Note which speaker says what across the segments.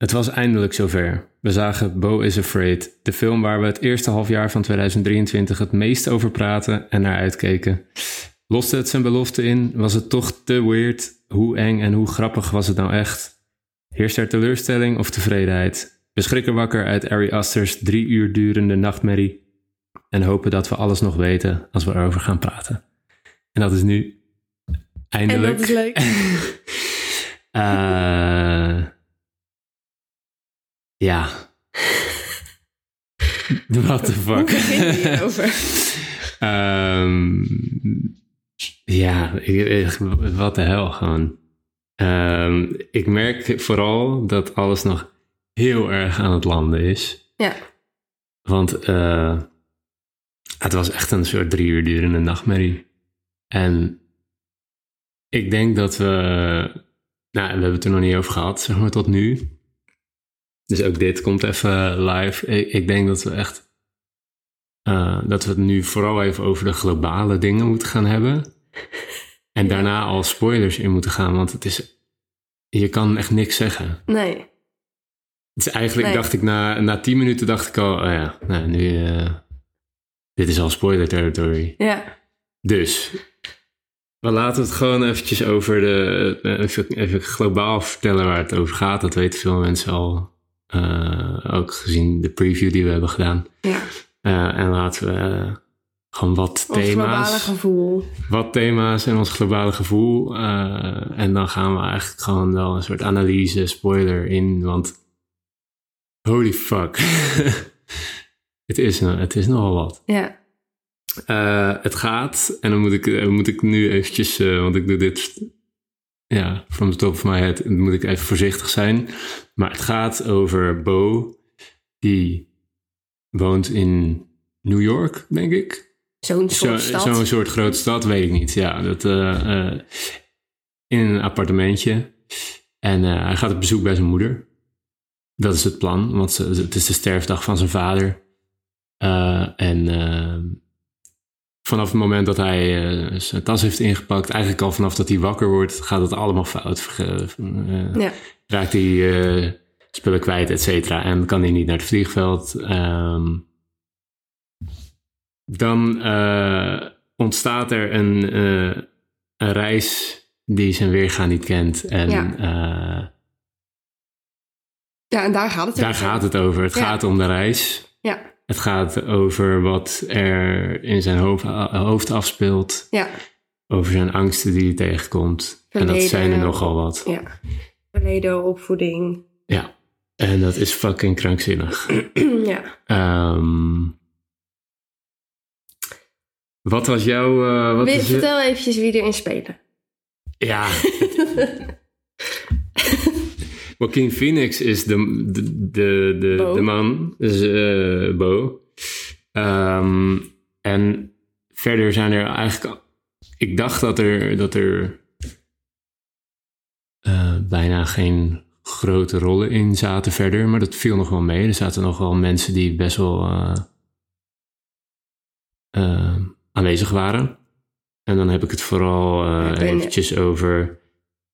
Speaker 1: Het was eindelijk zover. We zagen Bo is Afraid, de film waar we het eerste halfjaar van 2023 het meest over praten en naar uitkeken. Loste het zijn belofte in? Was het toch te weird? Hoe eng en hoe grappig was het nou echt? Heerst er teleurstelling of tevredenheid? We schrikken wakker uit Ari Aster's drie uur durende nachtmerrie en hopen dat we alles nog weten als we erover gaan praten. En dat is nu eindelijk.
Speaker 2: En dat is leuk.
Speaker 1: Eh, ja. What the
Speaker 2: Hoe
Speaker 1: fuck?
Speaker 2: begin je hierover?
Speaker 1: Ehm, ja, wat de hel gewoon. Ehm, ik merk vooral dat alles nog heel erg aan het landen is.
Speaker 2: Ja.
Speaker 1: Want eh, het was echt een soort drie uur durende nachtmerrie. En ik denk dat we... Nou, we hebben het er nog niet over gehad, zeg maar, tot nu. Dus ook dit komt even live. Ik, ik denk dat we echt... eh, dat we het nu vooral even over de globale dingen moeten gaan hebben. En daarna al spoilers in moeten gaan, want het is... Je kan echt niks zeggen.
Speaker 2: Nee.
Speaker 1: Het is eigenlijk,
Speaker 2: Nee.
Speaker 1: dacht ik, na, na tien minuten dacht ik al, oh ja, nou, nu, eh, dit is al spoiler territory.
Speaker 2: Ja.
Speaker 1: Dus, we laten het gewoon eventjes over de, eh, even, even globaal vertellen waar het over gaat. Dat weten veel mensen al, ook gezien de preview die we hebben gedaan.
Speaker 2: Ja.
Speaker 1: Eh, en laten we eh, gewoon wat
Speaker 2: Ons
Speaker 1: thema's,
Speaker 2: gevoel.
Speaker 1: wat thema's en ons globale gevoel. eh, en dan gaan we eigenlijk gewoon wel een soort analyse, spoiler in, want holy fuck. het, is, het is nogal wat.
Speaker 2: Ja.
Speaker 1: Eh, het gaat, en dan moet ik, eh, moet ik nu eventjes, eh, want ik doe dit, ja, from the top of my head, moet ik even voorzichtig zijn. Maar het gaat over Bo, die woont in New York, denk ik.
Speaker 2: Zo'n
Speaker 1: Zo-
Speaker 2: soort stad.
Speaker 1: Zo'n soort grote stad, weet ik niet. Ja, dat, eh, in een appartementje. En eh, hij gaat op bezoek bij zijn moeder. Dat is het plan, want ze- het is de sterfdag van zijn vader. En eh, vanaf het moment dat hij eh, zijn tas heeft ingepakt, eigenlijk al vanaf dat hij wakker wordt, gaat het allemaal fout. Eh,
Speaker 2: Ja.
Speaker 1: Raakt hij eh, spullen kwijt, et cetera. En kan hij niet naar het vliegveld. Ehm, dan ontstaat er een, een reis die zijn weergaan niet kent. En
Speaker 2: Ja. Ja, en daar gaat het
Speaker 1: daar
Speaker 2: over.
Speaker 1: gaat het over. Het
Speaker 2: Ja.
Speaker 1: gaat om de reis.
Speaker 2: Ja.
Speaker 1: Het gaat over wat er in zijn hoofd, hoofd afspeelt.
Speaker 2: Ja.
Speaker 1: Over zijn angsten die hij tegenkomt. En dat zijn er nogal wat.
Speaker 2: Ja. Verleden, opvoeding.
Speaker 1: Ja. En dat is fucking krankzinnig.
Speaker 2: ja.
Speaker 1: Ehm, wat was jouw... eh, wat is je-
Speaker 2: Vertel eventjes wie erin spelen.
Speaker 1: Ja. Joaquin Phoenix is de, de, de, de, man, dus eh, Bo. Ehm, en verder zijn er eigenlijk... Ik dacht dat er, dat er eh, bijna geen grote rollen in zaten verder, maar dat viel nog wel mee. Er zaten nog wel mensen die best wel eh, aanwezig waren. En dan heb ik het vooral
Speaker 2: ben-
Speaker 1: eventjes over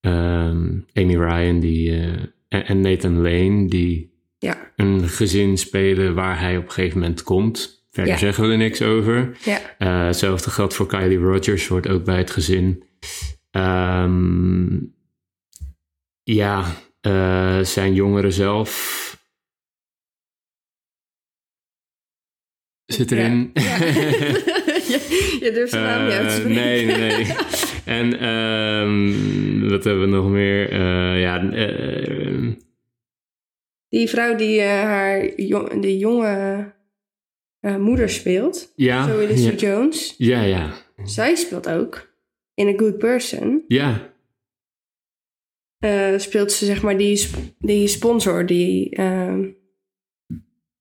Speaker 1: ehm, Amy Ryan die, en, Nathan Lane, die
Speaker 2: Ja.
Speaker 1: een gezin spelen waar hij op een gegeven moment komt. Verder
Speaker 2: Ja.
Speaker 1: zeggen we er niks over.
Speaker 2: Ja.
Speaker 1: Eh, hetzelfde geldt voor Kylie Rogers, wordt ook bij het gezin. Ehm, ja, eh, zijn jongeren zelf. Zit erin.
Speaker 2: Ja. je, je durft zijn naam niet uit te
Speaker 1: Eh,
Speaker 2: spreken.
Speaker 1: nee, nee. En ehm, wat hebben we nog meer? Eh, ja, eh,
Speaker 2: Die vrouw die haar jong, die jonge moeder speelt.
Speaker 1: ja,
Speaker 2: Zoe
Speaker 1: ja,
Speaker 2: Jones.
Speaker 1: ja, ja,
Speaker 2: Zij speelt ook in A Good Person.
Speaker 1: ja,
Speaker 2: speelt ze zeg maar die, sp- die sponsor die ehm,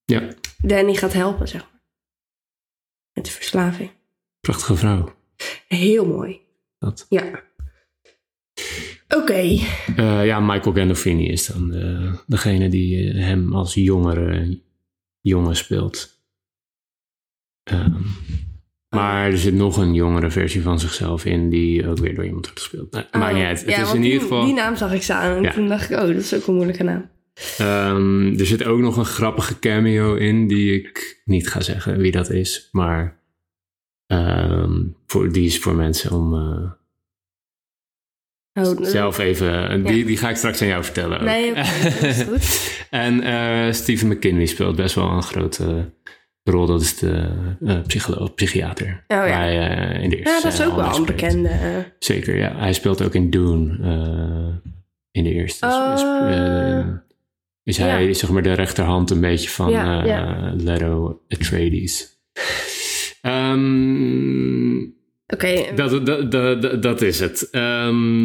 Speaker 1: ja.
Speaker 2: Danny gaat helpen, zeg maar. Met de verslaving.
Speaker 1: Prachtige vrouw.
Speaker 2: Heel mooi.
Speaker 1: Dat.
Speaker 2: Ja. Oké.
Speaker 1: Eh, ja, Michael Gandolfini is dan de, degene die eh, hem als jongere jongen speelt. Ehm, maar er zit nog een jongere versie van zichzelf in die ook weer door iemand wordt gespeeld. Nee, maakt niet uit. Het
Speaker 2: Oh. Ja,
Speaker 1: is in
Speaker 2: die,
Speaker 1: ieder geval...
Speaker 2: Die naam zag ik staan en
Speaker 1: Ja.
Speaker 2: toen dacht ik, oh, dat is ook een moeilijke naam.
Speaker 1: Ehm, er zit ook nog een grappige cameo in die ik niet ga zeggen wie dat is, maar ehm, voor, die is voor mensen om eh,
Speaker 2: Oh,
Speaker 1: zelf even. Die, die ga ik straks aan jou vertellen. ook.
Speaker 2: Nee, oké, dat is goed.
Speaker 1: en eh Stephen McKinley speelt best wel een grote rol. Dat is de eh, psycholoog, psychiater.
Speaker 2: Oh, ja.
Speaker 1: Hij, eh, in de eerste
Speaker 2: Ja, dat is ook wel een bekende. eh,
Speaker 1: Zeker, ja. Hij speelt ook in Dune. eh, in de eerste.
Speaker 2: Oh.
Speaker 1: eh, is hij
Speaker 2: Ja.
Speaker 1: zeg maar de rechterhand een beetje van
Speaker 2: Ja,
Speaker 1: eh
Speaker 2: ja.
Speaker 1: Leto Atreides. Ehm,
Speaker 2: Oké,
Speaker 1: dat, dat, dat, dat, dat is het. Ehm,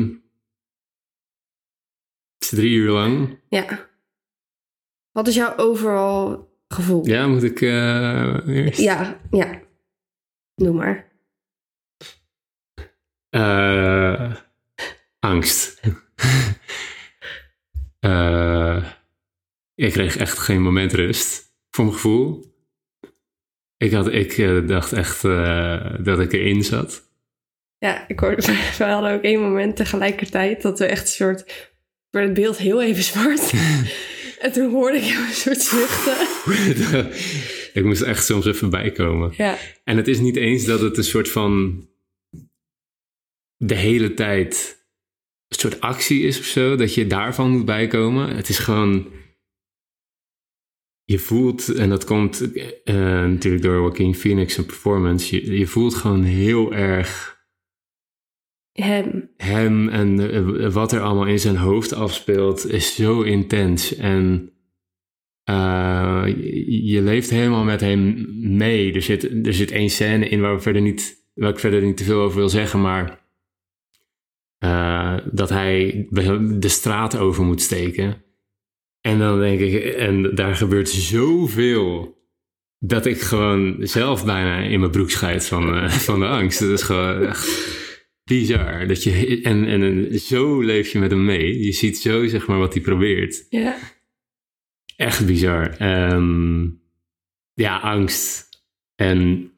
Speaker 1: het is drie uur lang.
Speaker 2: ja. Wat is jouw overal gevoel?
Speaker 1: Ja, moet ik eh, eerst?
Speaker 2: ja, ja. Doe maar.
Speaker 1: Eh, angst. Eh, ik kreeg echt geen moment rust, voor mijn gevoel. Ik, had, ik eh, dacht echt eh, dat ik erin zat.
Speaker 2: Ja, ik hoorde, we hadden ook één moment tegelijkertijd dat we echt een soort, werd het beeld heel even zwart. en toen hoorde ik een soort zuchten.
Speaker 1: ik moest echt soms even bijkomen.
Speaker 2: Ja,
Speaker 1: En het is niet eens dat het een soort van de hele tijd een soort actie is of zo, dat je daarvan moet bijkomen. Het is gewoon, je voelt, en dat komt eh, natuurlijk door Joaquin Phoenix een performance, je, je voelt gewoon heel erg
Speaker 2: hem.
Speaker 1: hem en eh, wat er allemaal in zijn hoofd afspeelt, is zo intens. En eh, je, je leeft helemaal met hem mee. Er zit, er zit één scène in waar, we verder niet, waar ik verder niet te veel over wil zeggen, maar dat hij de straat over moet steken. En dan denk ik, en daar gebeurt zoveel. Dat ik gewoon zelf bijna in mijn broek scheid van, eh, van de angst. Dat is gewoon echt bizar. Dat je, en, en zo leef je met hem mee. Je ziet zo zeg maar wat hij probeert.
Speaker 2: Ja.
Speaker 1: Echt bizar. Ehm, ja, angst. En,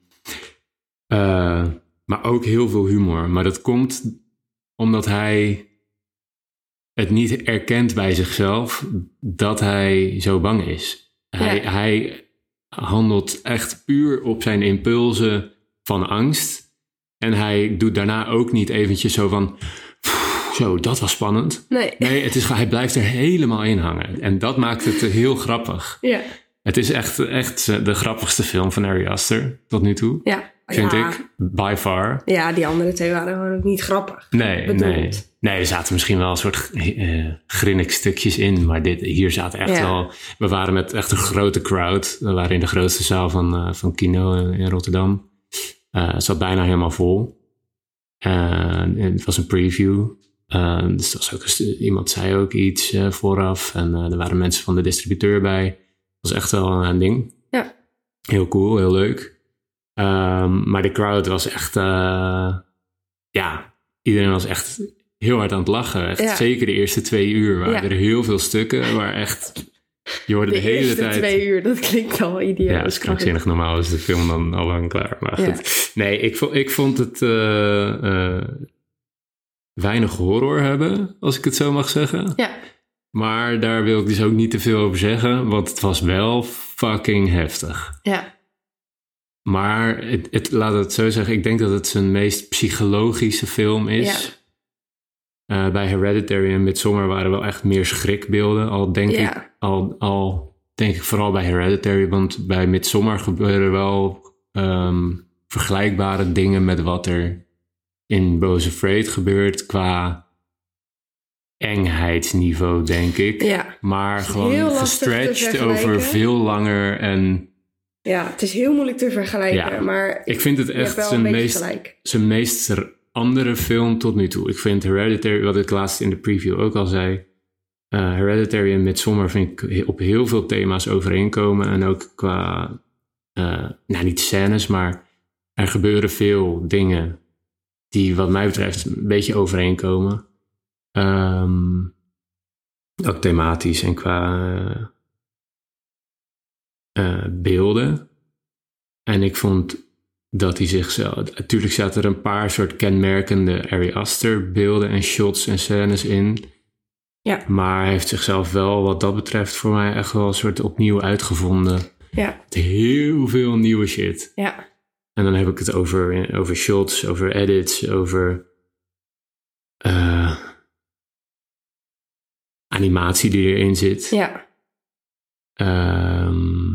Speaker 1: eh, maar ook heel veel humor. Maar dat komt omdat hij het niet erkent bij zichzelf dat hij zo bang is. Hij,
Speaker 2: Ja.
Speaker 1: hij handelt echt puur op zijn impulsen van angst. En hij doet daarna ook niet eventjes zo van... Zo, dat was spannend.
Speaker 2: Nee.
Speaker 1: Nee, het is, hij blijft er helemaal in hangen. En dat maakt het heel grappig.
Speaker 2: Ja.
Speaker 1: Het is echt, echt de grappigste film van Ari Aster tot nu toe.
Speaker 2: Ja.
Speaker 1: Vind
Speaker 2: ja.
Speaker 1: ik. By far.
Speaker 2: Ja, die andere twee waren gewoon ook niet grappig.
Speaker 1: Nee,
Speaker 2: Bedoeld.
Speaker 1: nee. Nee, er zaten misschien wel een soort eh grinnik stukjes in. Maar dit, hier zaten echt
Speaker 2: Ja.
Speaker 1: wel... We waren met echt een grote crowd. We waren in de grootste zaal van, eh, van Kino in, in Rotterdam. Eh, het zat bijna helemaal vol. En het was een preview. Dus was ook iemand zei ook iets vooraf. En er waren mensen van de distributeur bij. Het was echt wel een ding.
Speaker 2: Ja.
Speaker 1: Heel cool, heel leuk. Ehm, maar de crowd was echt... eh, ja, iedereen was echt heel hard aan het lachen. Echt,
Speaker 2: Ja.
Speaker 1: Zeker de eerste twee uur waren
Speaker 2: Ja.
Speaker 1: er heel veel stukken waar echt... Je hoorde de,
Speaker 2: De,
Speaker 1: hele
Speaker 2: eerste
Speaker 1: tijd...
Speaker 2: twee uur, dat klinkt al idioot.
Speaker 1: Ja, dat is krankzinnig. Normaal is de film dan al lang klaar. Maar
Speaker 2: Ja.
Speaker 1: goed. Nee, ik vond, ik vond het eh, eh, weinig horror hebben, als ik het zo mag zeggen.
Speaker 2: Ja.
Speaker 1: Maar daar wil ik dus ook niet te veel over zeggen, want het was wel fucking heftig.
Speaker 2: Ja.
Speaker 1: Maar het, het, laat het zo zeggen, ik denk dat het zijn meest psychologische film is. Eh, bij Hereditary en Midsommar waren wel echt meer schrikbeelden. Al denk,
Speaker 2: Ja.
Speaker 1: ik, al, al denk ik vooral bij Hereditary, want bij Midsommar gebeuren wel ehm, vergelijkbare dingen met wat er in Boze Afraid gebeurt qua engheidsniveau, denk ik.
Speaker 2: Ja.
Speaker 1: Maar gewoon gestretched over veel langer en...
Speaker 2: ja, het is heel moeilijk te vergelijken,
Speaker 1: Ja.
Speaker 2: maar
Speaker 1: Ik vind het echt zijn meest,
Speaker 2: gelijk.
Speaker 1: zijn meest andere film tot nu toe. Ik vind Hereditary, wat ik laatst in de preview ook al zei... eh, Hereditary en Midsommar vind ik op heel veel thema's overeenkomen. En ook qua, eh, nou niet scènes, maar er gebeuren veel dingen... die wat mij betreft een beetje overeenkomen. Ehm, ook thematisch en qua eh, beelden. En ik vond dat hij zichzelf... Natuurlijk zaten er een paar soort kenmerkende Ari Aster beelden en shots en scènes in.
Speaker 2: Ja.
Speaker 1: Maar hij heeft zichzelf wel, wat dat betreft, voor mij echt wel een soort opnieuw uitgevonden.
Speaker 2: Ja,
Speaker 1: Met heel veel nieuwe shit.
Speaker 2: ja,
Speaker 1: En dan heb ik het over, over shots, over edits, over eh, animatie die erin zit.
Speaker 2: ja.
Speaker 1: Ehm,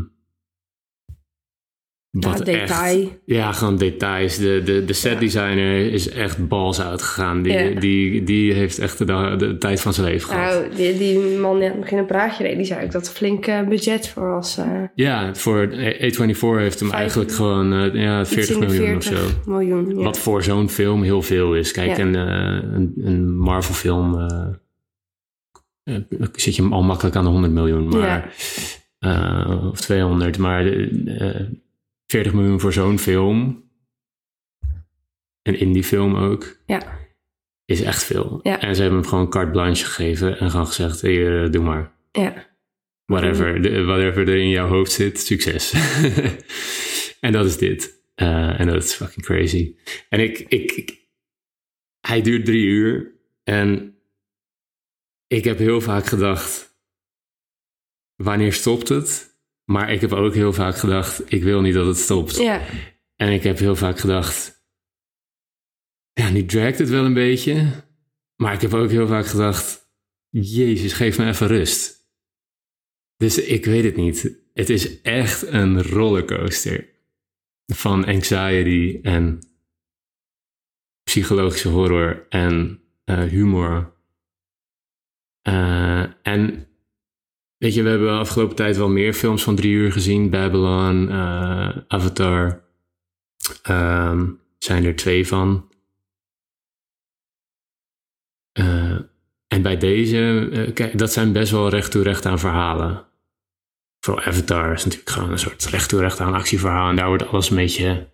Speaker 2: Ja,
Speaker 1: wat
Speaker 2: detail.
Speaker 1: echt- ja, gewoon details. De, de, de setdesigner is echt bals uitgegaan. Die,
Speaker 2: Ja.
Speaker 1: die, die heeft echt de, de tijd van zijn leven gehad.
Speaker 2: Nou, die, die man die aan het begin een praatje deed, die zei ook dat er flink eh, budget voor was. eh
Speaker 1: Ja, voor A24 heeft hem eigenlijk gewoon eh, ja,
Speaker 2: iets
Speaker 1: 40
Speaker 2: in de
Speaker 1: miljoen of
Speaker 2: 40
Speaker 1: zo.
Speaker 2: miljoen.
Speaker 1: Wat voor zo'n film heel veel is. Kijk, een, een, een Marvel film eh, eh, zit je al makkelijk aan de 100 miljoen. Maar, eh, of 200. Maar eh, 40 miljoen voor zo'n film. Een indie film ook.
Speaker 2: Ja.
Speaker 1: Is echt veel.
Speaker 2: Ja.
Speaker 1: En ze hebben hem gewoon carte blanche gegeven. En gewoon gezegd, eh, doe maar.
Speaker 2: ja.
Speaker 1: Whatever, de- whatever er in jouw hoofd zit, succes. en dat is dit. Eh, en dat is fucking crazy. En ik, ik, ik- hij duurt drie uur. En ik heb heel vaak gedacht, wanneer stopt het? Maar ik heb ook heel vaak gedacht, ik wil niet dat het stopt.
Speaker 2: Ja,
Speaker 1: En ik heb heel vaak gedacht, ja, nu dragt het wel een beetje. Maar ik heb ook heel vaak gedacht, Jezus, geef me even rust. Dus ik weet het niet. Het is echt een rollercoaster van anxiety en psychologische horror en eh, humor. Eh, en weet je, we hebben de afgelopen tijd wel meer films van drie uur gezien. Babylon, eh, Avatar. Ehm, zijn er twee van. Eh, en bij deze, kijk, dat zijn best wel recht toe recht aan verhalen. Vooral Avatar is natuurlijk gewoon een soort recht toe recht aan actieverhaal. En daar wordt alles een beetje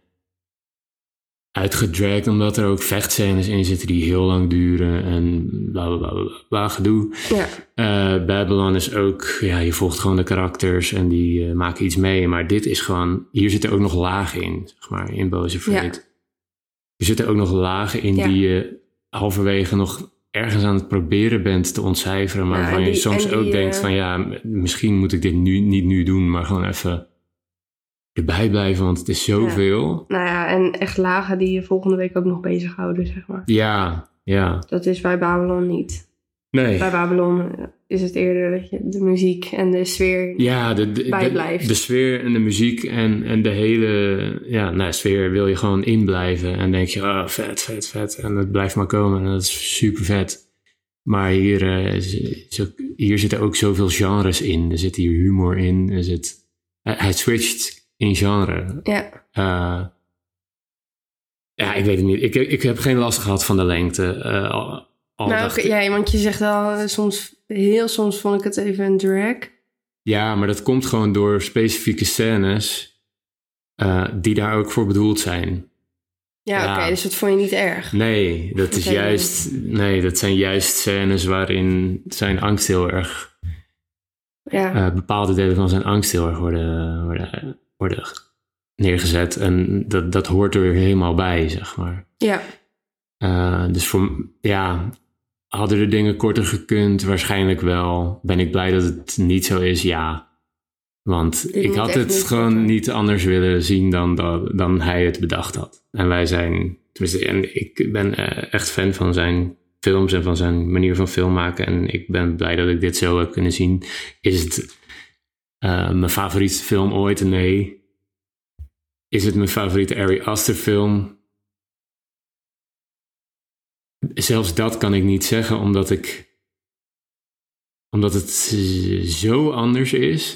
Speaker 1: uitgedragd, omdat er ook vechtscènes in zitten die heel lang duren en bla bla bla bla, gedoe.
Speaker 2: ja,
Speaker 1: Eh, Babylon is ook, ja, je volgt gewoon de karakters en die eh, maken iets mee. Maar dit is gewoon, hier zitten ook nog lagen in, zeg maar, in Boze Freight. Er zitten ook nog lagen in
Speaker 2: Ja.
Speaker 1: die je halverwege nog ergens aan het proberen bent te ontcijferen. Maar
Speaker 2: Ja,
Speaker 1: waarvan je soms
Speaker 2: die,
Speaker 1: ook denkt
Speaker 2: eh,
Speaker 1: van ja, misschien moet ik dit nu niet nu doen, maar gewoon even erbij blijven, want het is zoveel.
Speaker 2: nou ja, en echt lagen die je volgende week ook nog bezighouden, zeg maar.
Speaker 1: Ja, ja.
Speaker 2: Dat is bij Babylon niet.
Speaker 1: Nee.
Speaker 2: Bij Babylon eh, is het eerder dat je de muziek en de sfeer...
Speaker 1: Ja, de, de,
Speaker 2: bijblijft.
Speaker 1: de sfeer en de muziek en, en de hele ja, nou, sfeer wil je gewoon inblijven. En denk je, oh, vet, vet, vet. En het blijft maar komen en dat is super vet. Maar hier, eh, is- is ook- hier zitten ook zoveel genres in. Er zit hier humor in. Er zit, hij, hij switcht in genre.
Speaker 2: Ja,
Speaker 1: Eh, ja, ik weet het niet. Ik, ik heb geen last gehad van de lengte. Eh, al, al
Speaker 2: nou,
Speaker 1: dacht
Speaker 2: ja, want je zegt wel, eh, soms, heel soms vond ik het even een drag.
Speaker 1: Ja, maar dat komt gewoon door specifieke scènes die daar ook voor bedoeld zijn.
Speaker 2: Ja,
Speaker 1: Ja.
Speaker 2: oké, dus dat vond je niet erg.
Speaker 1: Nee, dat is
Speaker 2: Oké.
Speaker 1: juist. Nee, dat zijn juist scènes waarin zijn angst heel erg.
Speaker 2: Ja,
Speaker 1: eh, bepaalde delen van zijn angst heel erg worden, worden, worden neergezet. En dat, dat hoort er weer helemaal bij, zeg maar.
Speaker 2: ja,
Speaker 1: Eh, dus voor, ja, hadden er dingen korter gekund? Waarschijnlijk wel. Ben ik blij dat het niet zo is? Ja. Want ik had het gewoon niet anders willen zien dan, dan hij het bedacht had. En wij zijn, tenminste, en ik ben eh, echt fan van zijn films en van zijn manier van film maken. En ik ben blij dat ik dit zo heb kunnen zien. Is het eh, mijn favoriete film ooit? Nee. Is het mijn favoriete Ari Aster film? Zelfs dat kan ik niet zeggen, omdat ik. Omdat het zo anders is.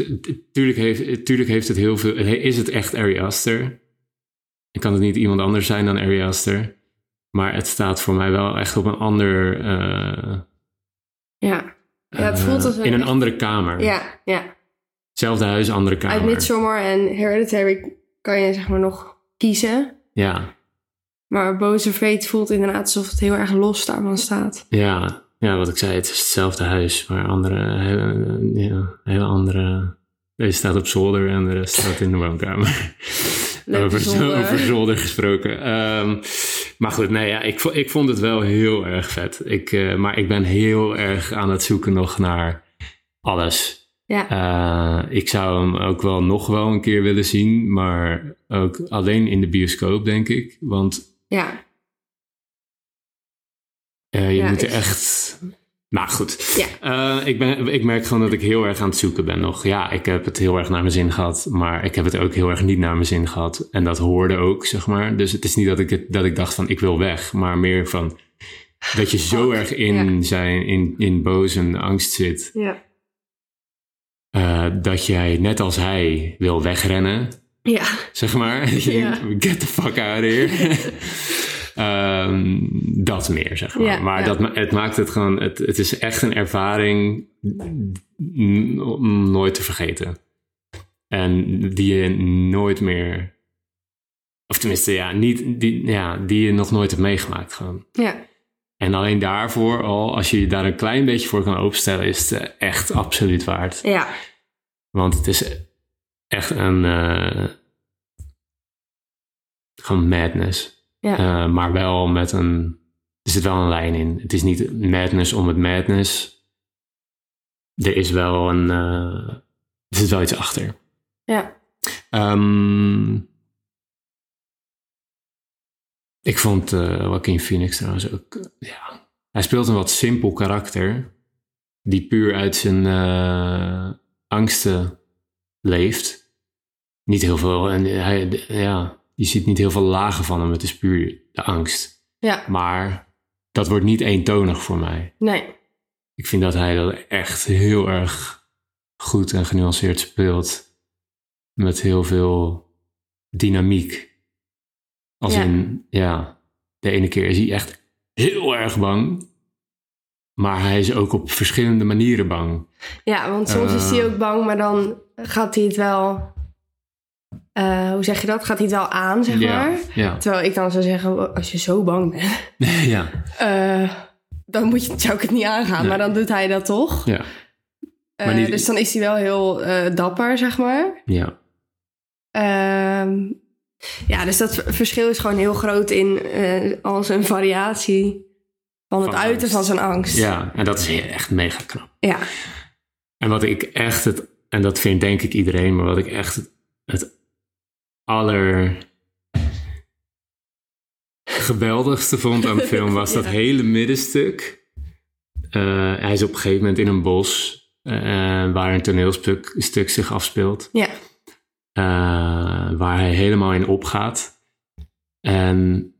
Speaker 1: Tuurlijk heeft, tuurlijk heeft het heel veel. Is het echt Ari Aster? En kan het niet iemand anders zijn dan Ari Aster? Maar het staat voor mij wel echt op een ander. eh,
Speaker 2: ja. Ja, het
Speaker 1: eh,
Speaker 2: voelt als een
Speaker 1: in een
Speaker 2: echt-
Speaker 1: andere kamer.
Speaker 2: Ja, ja.
Speaker 1: Hetzelfde huis, andere
Speaker 2: Uit
Speaker 1: kamer.
Speaker 2: Midsommar en Hereditary kan je zeg maar nog kiezen.
Speaker 1: Ja,
Speaker 2: Maar Boze Fate voelt inderdaad alsof het heel erg los daarvan staat.
Speaker 1: ja, ja, wat ik zei, het is hetzelfde huis, maar andere, hele, ja, hele andere. Deze staat op zolder en de rest staat in de woonkamer. Over,
Speaker 2: zolder.
Speaker 1: over zolder gesproken. Ehm, Maar goed, nee, ja, ik, ik vond het wel heel erg vet. Ik, eh, maar ik ben heel erg aan het zoeken nog naar alles.
Speaker 2: Ja.
Speaker 1: Eh, ik zou hem ook wel nog wel een keer willen zien, maar ook alleen in de bioscoop, denk ik. Want
Speaker 2: ja.
Speaker 1: eh, je
Speaker 2: Ja,
Speaker 1: moet er
Speaker 2: ik-
Speaker 1: echt. Nou goed.
Speaker 2: Ja.
Speaker 1: Eh, ik, ben, ik merk gewoon dat ik heel erg aan het zoeken ben nog. Ja, ik heb het heel erg naar mijn zin gehad, maar ik heb het ook heel erg niet naar mijn zin gehad. En dat hoorde ook, zeg maar. Dus het is niet dat ik, het, dat ik dacht van ik wil weg, maar meer van dat je zo erg in zijn, in, in boos en angst zit.
Speaker 2: Ja.
Speaker 1: Eh, dat jij net als hij wil wegrennen,
Speaker 2: Ja.
Speaker 1: zeg maar.
Speaker 2: Ja.
Speaker 1: get the fuck out of here. Ehm, dat meer, zeg maar.
Speaker 2: Ja,
Speaker 1: maar
Speaker 2: ja.
Speaker 1: Dat, het maakt het gewoon... Het, het is echt een ervaring om nooit te vergeten. En die je nooit meer... Of tenminste, ja, niet, die, ja, die je nog nooit hebt meegemaakt gewoon.
Speaker 2: Ja.
Speaker 1: En alleen daarvoor al, als je je daar een klein beetje voor kan openstellen, is het eh, echt absoluut waard.
Speaker 2: Ja.
Speaker 1: Want het is echt een. eh gewoon madness.
Speaker 2: Ja.
Speaker 1: Eh, maar wel met een. Er zit wel een lijn in. Het is niet madness om het madness. Er is wel een. eh, er zit wel iets achter.
Speaker 2: Ja.
Speaker 1: Ehm, ik vond eh Joaquin Phoenix trouwens ook. eh, ja. Hij speelt een wat simpel karakter. Die puur uit zijn eh, angsten leeft. Niet heel veel. En hij, ja, je ziet niet heel veel lagen van hem. Het is puur de angst.
Speaker 2: Ja.
Speaker 1: Maar dat wordt niet eentonig voor mij.
Speaker 2: Nee.
Speaker 1: Ik vind dat hij dat echt heel erg goed en genuanceerd speelt. Met heel veel dynamiek. Als
Speaker 2: Ja.
Speaker 1: in, ja, de ene keer is hij echt heel erg bang. Maar hij is ook op verschillende manieren bang.
Speaker 2: Ja, want soms is hij
Speaker 1: Eh.
Speaker 2: ook bang, maar dan gaat hij het wel... eh, hoe zeg je dat? Gaat hij het wel aan, zeg maar?
Speaker 1: Ja.
Speaker 2: Terwijl ik dan zou zeggen, als je zo bang bent,
Speaker 1: ja,
Speaker 2: eh, dan moet je, zou ik het niet aangaan.
Speaker 1: Nee.
Speaker 2: Maar dan doet hij dat toch.
Speaker 1: ja, Maar niet-
Speaker 2: Dus dan is hij wel heel dapper, zeg maar.
Speaker 1: ja.
Speaker 2: Ehm, ja, dus dat verschil is gewoon heel groot in eh, als een variatie van het uiten
Speaker 1: angst.
Speaker 2: van zijn angst.
Speaker 1: Ja, en dat is echt mega knap.
Speaker 2: Ja.
Speaker 1: En wat ik echt het, en dat vindt denk ik iedereen, maar wat ik echt het, het aller geweldigste vond aan de film was dat hele middenstuk. Eh, hij is op een gegeven moment in een bos eh, waar een toneelstuk stuk zich afspeelt.
Speaker 2: Ja.
Speaker 1: Eh, waar hij helemaal in opgaat. En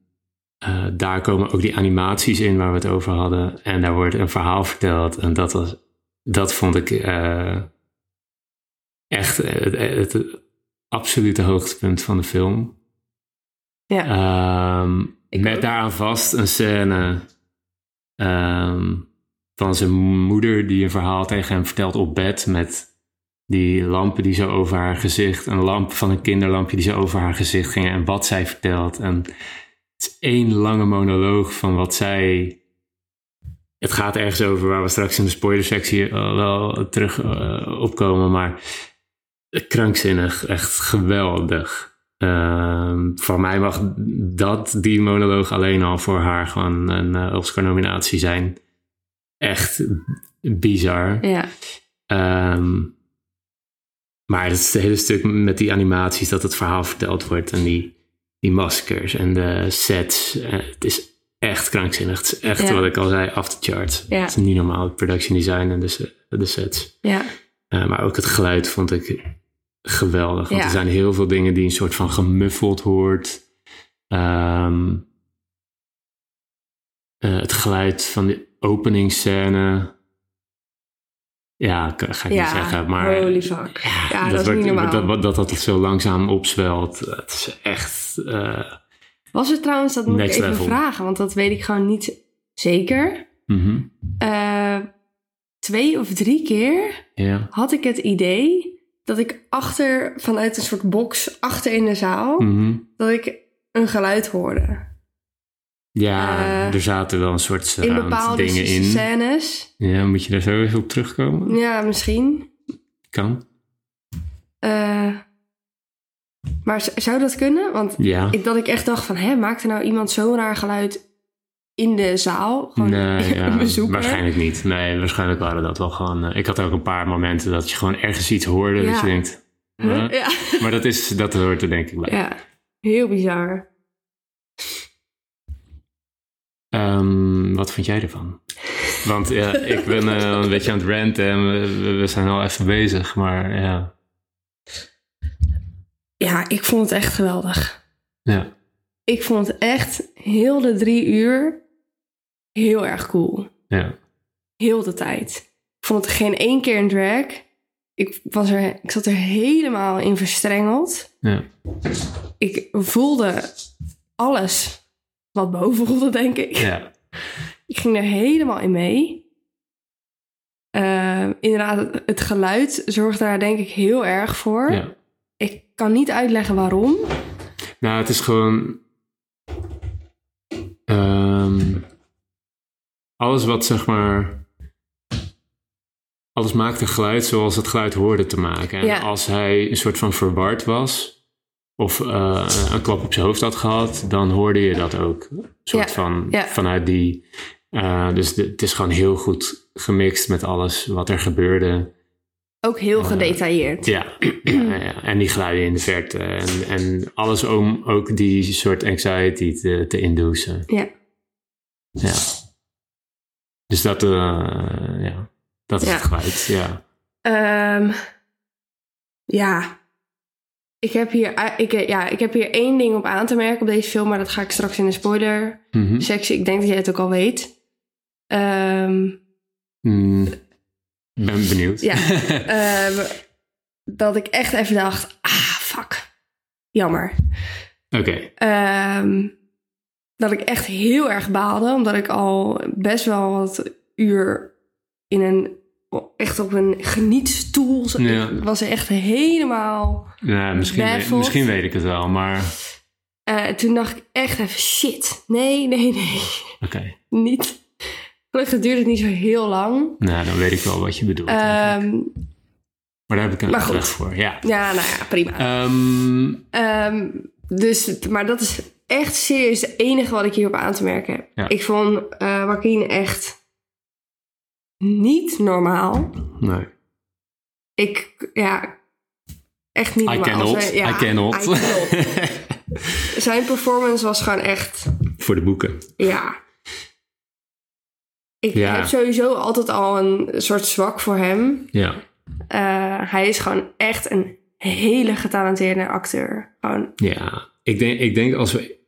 Speaker 1: eh, daar komen ook die animaties in waar we het over hadden. En daar wordt een verhaal verteld. En dat, was, dat vond ik eh, echt het, het, absolute hoogtepunt van de film.
Speaker 2: Ja.
Speaker 1: Ehm,
Speaker 2: Ik
Speaker 1: met
Speaker 2: ook.
Speaker 1: daaraan vast een scène ehm, van zijn moeder die een verhaal tegen hem vertelt op bed met die lampen die zo over haar gezicht, een lamp van een kinderlampje die zo over haar gezicht gingen en wat zij vertelt. En het is één lange monoloog van wat zij. Het gaat ergens over waar we straks in de spoilersectie eh, wel terug eh, opkomen, maar krankzinnig, echt geweldig. Ehm, voor mij mag dat, die monoloog alleen al voor haar gewoon een eh, Oscar-nominatie zijn. Echt bizar.
Speaker 2: Ja.
Speaker 1: Ehm, maar het, is het hele stuk met die animaties, dat het verhaal verteld wordt en die, die maskers en de sets. eh, het is echt krankzinnig. Het is echt,
Speaker 2: Ja.
Speaker 1: wat ik al zei, off the chart.
Speaker 2: Ja.
Speaker 1: Het is niet normaal, het production design en de, de sets.
Speaker 2: Ja.
Speaker 1: Eh, maar ook het geluid vond ik geweldig. Want er zijn heel veel dingen die een soort van gemuffeld hoort. Ehm, eh, het geluid van de openingsscène. Ja, ga ik
Speaker 2: Ja,
Speaker 1: niet zeggen. Maar
Speaker 2: holy fuck. Ja, dat is
Speaker 1: wordt-
Speaker 2: niet normaal.
Speaker 1: Dat, dat, dat het zo langzaam opzwelt. Het is echt... eh,
Speaker 2: Was het trouwens, dat moet ik even
Speaker 1: level.
Speaker 2: vragen, want dat weet ik gewoon niet zeker.
Speaker 1: mhm,
Speaker 2: Eh, twee of drie keer had ik het idee dat ik achter, vanuit een soort box achter in de zaal,
Speaker 1: mhm.
Speaker 2: dat ik een geluid hoorde.
Speaker 1: Ja,
Speaker 2: Eh,
Speaker 1: er zaten wel een soort
Speaker 2: In
Speaker 1: surround
Speaker 2: bepaalde
Speaker 1: dingen in.
Speaker 2: scènes.
Speaker 1: Ja, moet je daar zo even op terugkomen?
Speaker 2: Ja, misschien.
Speaker 1: Kan.
Speaker 2: Eh, Maar zou dat kunnen? Want
Speaker 1: Ja.
Speaker 2: ik, dat ik echt dacht van, hè, maakt er nou iemand zo'n raar geluid in de zaal? Gewoon
Speaker 1: Nee, ja, waarschijnlijk niet. Nee, waarschijnlijk waren dat wel gewoon... eh, ik had ook een paar momenten dat je gewoon ergens iets hoorde dat je denkt...
Speaker 2: Huh? Ja.
Speaker 1: Maar dat, is, dat hoort er denk ik bij.
Speaker 2: ja, heel bizar.
Speaker 1: Ehm, wat vond jij ervan? Want ja, ik ben eh, een beetje aan het ranten en we zijn al even bezig, maar ja.
Speaker 2: Ja, ik vond het echt geweldig.
Speaker 1: Ja,
Speaker 2: Ik vond het echt heel de drie uur heel erg cool.
Speaker 1: ja,
Speaker 2: Heel de tijd. Ik vond het geen één keer een drag. Ik, was er, ik zat er helemaal in verstrengeld.
Speaker 1: ja.
Speaker 2: Ik voelde alles wat boven denk ik.
Speaker 1: ja.
Speaker 2: Ik ging er helemaal in mee. Eh, inderdaad, het, geluid zorgde daar denk ik heel erg voor.
Speaker 1: ja.
Speaker 2: Ik kan niet uitleggen waarom.
Speaker 1: Nou, het is gewoon. ehm, alles wat zeg maar. Alles maakte geluid zoals het geluid hoorde te maken. En
Speaker 2: Ja.
Speaker 1: als hij een soort van verward was. Of eh, een klap op zijn hoofd had gehad, dan hoorde je dat ook. Een soort van vanuit die. eh, dus de- het is gewoon heel goed gemixt met alles wat er gebeurde.
Speaker 2: Ook heel
Speaker 1: Eh,
Speaker 2: gedetailleerd.
Speaker 1: Ja, ja, ja. en die geluiden in de verte. En, en alles om ook die soort anxiety te, te.
Speaker 2: Ja.
Speaker 1: Ja. Dus dat, ja, dat is
Speaker 2: Ja.
Speaker 1: het geluid, ja.
Speaker 2: Ehm, ja. Ik heb, hier, ik, ja, ik heb hier één ding op aan te merken op deze film, maar dat ga ik straks in de spoiler
Speaker 1: Mhm.
Speaker 2: sectie. Ik denk dat jij het ook al weet. Ehm,
Speaker 1: Mm, ben benieuwd.
Speaker 2: Ja. ehm, dat ik echt even dacht, ah, fuck. Jammer.
Speaker 1: Oké,
Speaker 2: Ehm, dat ik echt heel erg baalde, omdat ik al best wel wat uur in een, echt op een genietstoel.
Speaker 1: Ja.
Speaker 2: Ik was echt helemaal...
Speaker 1: nou, misschien, weet, misschien weet ik het wel, maar
Speaker 2: Eh, toen dacht ik echt even, shit, nee, nee, nee,
Speaker 1: oké.
Speaker 2: niet. Gelukkig duurde het niet zo heel lang.
Speaker 1: Nou, dan weet ik wel wat je bedoelt.
Speaker 2: Ehm,
Speaker 1: maar daar heb ik een uitleg voor, ja.
Speaker 2: ja, nou ja, prima.
Speaker 1: Ehm,
Speaker 2: Ehm, dus, maar dat is echt serieus het enige wat ik hierop aan te merken heb.
Speaker 1: Ja.
Speaker 2: Ik vond eh Joaquin echt niet normaal.
Speaker 1: nee.
Speaker 2: Ik, ja, echt niet
Speaker 1: I
Speaker 2: normaal.
Speaker 1: cannot,
Speaker 2: ja,
Speaker 1: I cannot.
Speaker 2: I cannot. Zijn performance was gewoon echt,
Speaker 1: voor de boeken.
Speaker 2: ja. Ik
Speaker 1: Ja.
Speaker 2: heb sowieso altijd al een soort zwak voor hem.
Speaker 1: Ja,
Speaker 2: Eh, hij is gewoon echt een hele getalenteerde acteur. Gewoon,
Speaker 1: Ja, ik denk, ik denk als, we,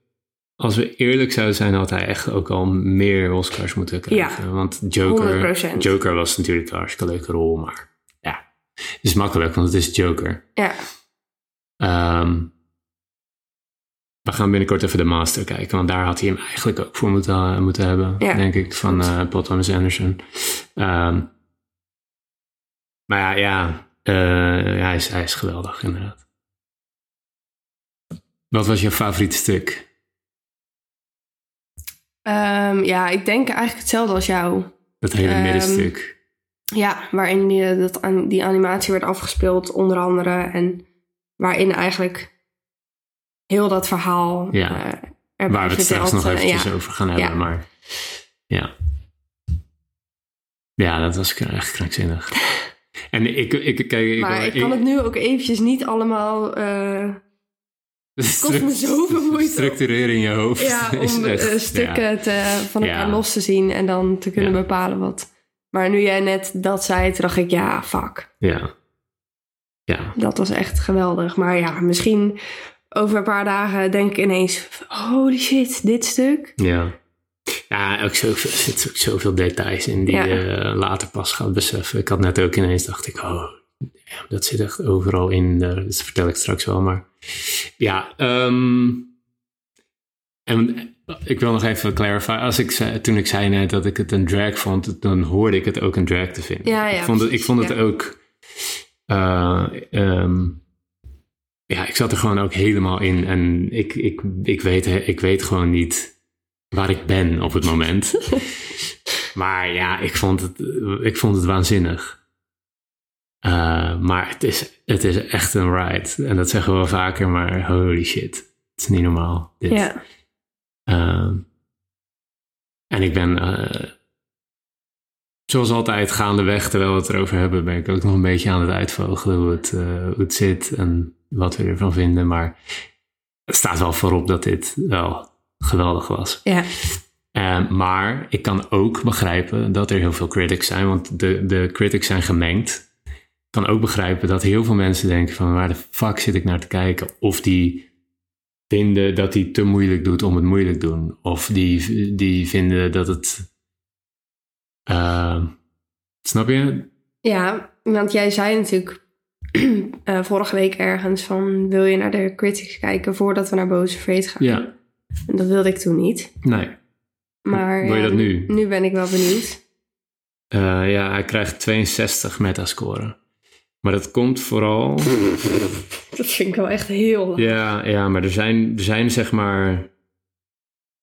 Speaker 1: als we eerlijk zouden zijn, had hij echt ook al meer Oscars moeten krijgen. Want Joker,
Speaker 2: 100%.
Speaker 1: Joker was natuurlijk een hartstikke leuke rol, maar ja, het is makkelijk, want het is Joker.
Speaker 2: ja,
Speaker 1: Ehm, we gaan binnenkort even de Master kijken, want daar had hij hem eigenlijk ook voor moeten, moeten hebben,
Speaker 2: Ja,
Speaker 1: denk ik, van eh Paul Thomas Anderson. Ehm, maar ja, ja, eh, ja, hij, is, hij is geweldig, inderdaad. Wat was je favoriete stuk?
Speaker 2: Ehm, ja, ik denk eigenlijk hetzelfde als jou.
Speaker 1: Dat hele
Speaker 2: Ehm,
Speaker 1: middenstuk.
Speaker 2: Ja, waarin die, dat, an- die animatie werd afgespeeld, onder andere. En waarin eigenlijk heel dat verhaal
Speaker 1: Ja.
Speaker 2: eh, erbij
Speaker 1: Waar we het straks nog
Speaker 2: eh,
Speaker 1: eventjes
Speaker 2: ja.
Speaker 1: over gaan hebben,
Speaker 2: Ja.
Speaker 1: maar ja. Ja, dat was echt krankzinnig. En ik, ik, kijk, ik,
Speaker 2: Maar ik kan het nu ook eventjes niet allemaal... eh, kost me zoveel moeite.
Speaker 1: Structureren in je hoofd.
Speaker 2: ja,
Speaker 1: is
Speaker 2: om
Speaker 1: echt-
Speaker 2: eh, stukken
Speaker 1: ja.
Speaker 2: te, van elkaar
Speaker 1: Ja.
Speaker 2: los te zien en dan te kunnen bepalen wat... Maar nu jij net dat zei, dacht ik, ja, fuck.
Speaker 1: Ja. Ja.
Speaker 2: Dat was echt geweldig. Maar ja, misschien over een paar dagen denk ik ineens... Holy shit, dit stuk.
Speaker 1: Ja. Ja, ook zoveel, er zitten ook zoveel details in die je later pas gaat beseffen. Ik had net ook ineens, dacht ik, oh, dat zit echt overal in. eh, dat vertel ik straks wel, maar ja. ehm, en ik wil nog even clarify. Als ik zei, toen ik zei net dat ik het een drag vond, dan hoorde ik het ook een drag te vinden.
Speaker 2: Ja, ja,
Speaker 1: ik vond het, ik vond het
Speaker 2: ja.
Speaker 1: ook... eh, ehm, ja, ik zat er gewoon ook helemaal in. En ik, ik, ik, weet, ik weet gewoon niet waar ik ben op het moment. maar ja, ik vond het, ik vond het waanzinnig. Uh, maar het is, het is echt een ride. En dat zeggen we wel vaker, maar holy shit. Het is niet normaal. Dit.
Speaker 2: Ja.
Speaker 1: Uh, en ik ben, uh, zoals altijd, gaandeweg, terwijl we het erover hebben, ben ik ook nog een beetje aan het uitvogelen hoe het, uh, hoe het zit en wat we ervan vinden. Maar het staat wel voorop dat dit wel geweldig was.
Speaker 2: Ja.
Speaker 1: Uh, maar ik kan ook begrijpen dat er heel veel critics zijn, want de, de critics zijn gemengd. Ik kan ook begrijpen dat heel veel mensen denken van waar de fuck zit ik naar te kijken? Of die vinden dat hij te moeilijk doet om het moeilijk te doen. Of die, die vinden dat het... Uh, snap je?
Speaker 2: Ja, want jij zei natuurlijk uh, vorige week ergens van... wil je naar de critics kijken voordat we naar Boze Vreed gaan?
Speaker 1: Ja.
Speaker 2: En dat wilde ik toen niet.
Speaker 1: Nee.
Speaker 2: Maar
Speaker 1: Wil je dat nu?
Speaker 2: Nu ben ik wel benieuwd.
Speaker 1: Uh, ja, hij krijgt 62 metascoren. Maar dat komt vooral...
Speaker 2: Dat vind ik wel echt heel lang.
Speaker 1: Ja, ja maar er zijn, er zijn zeg maar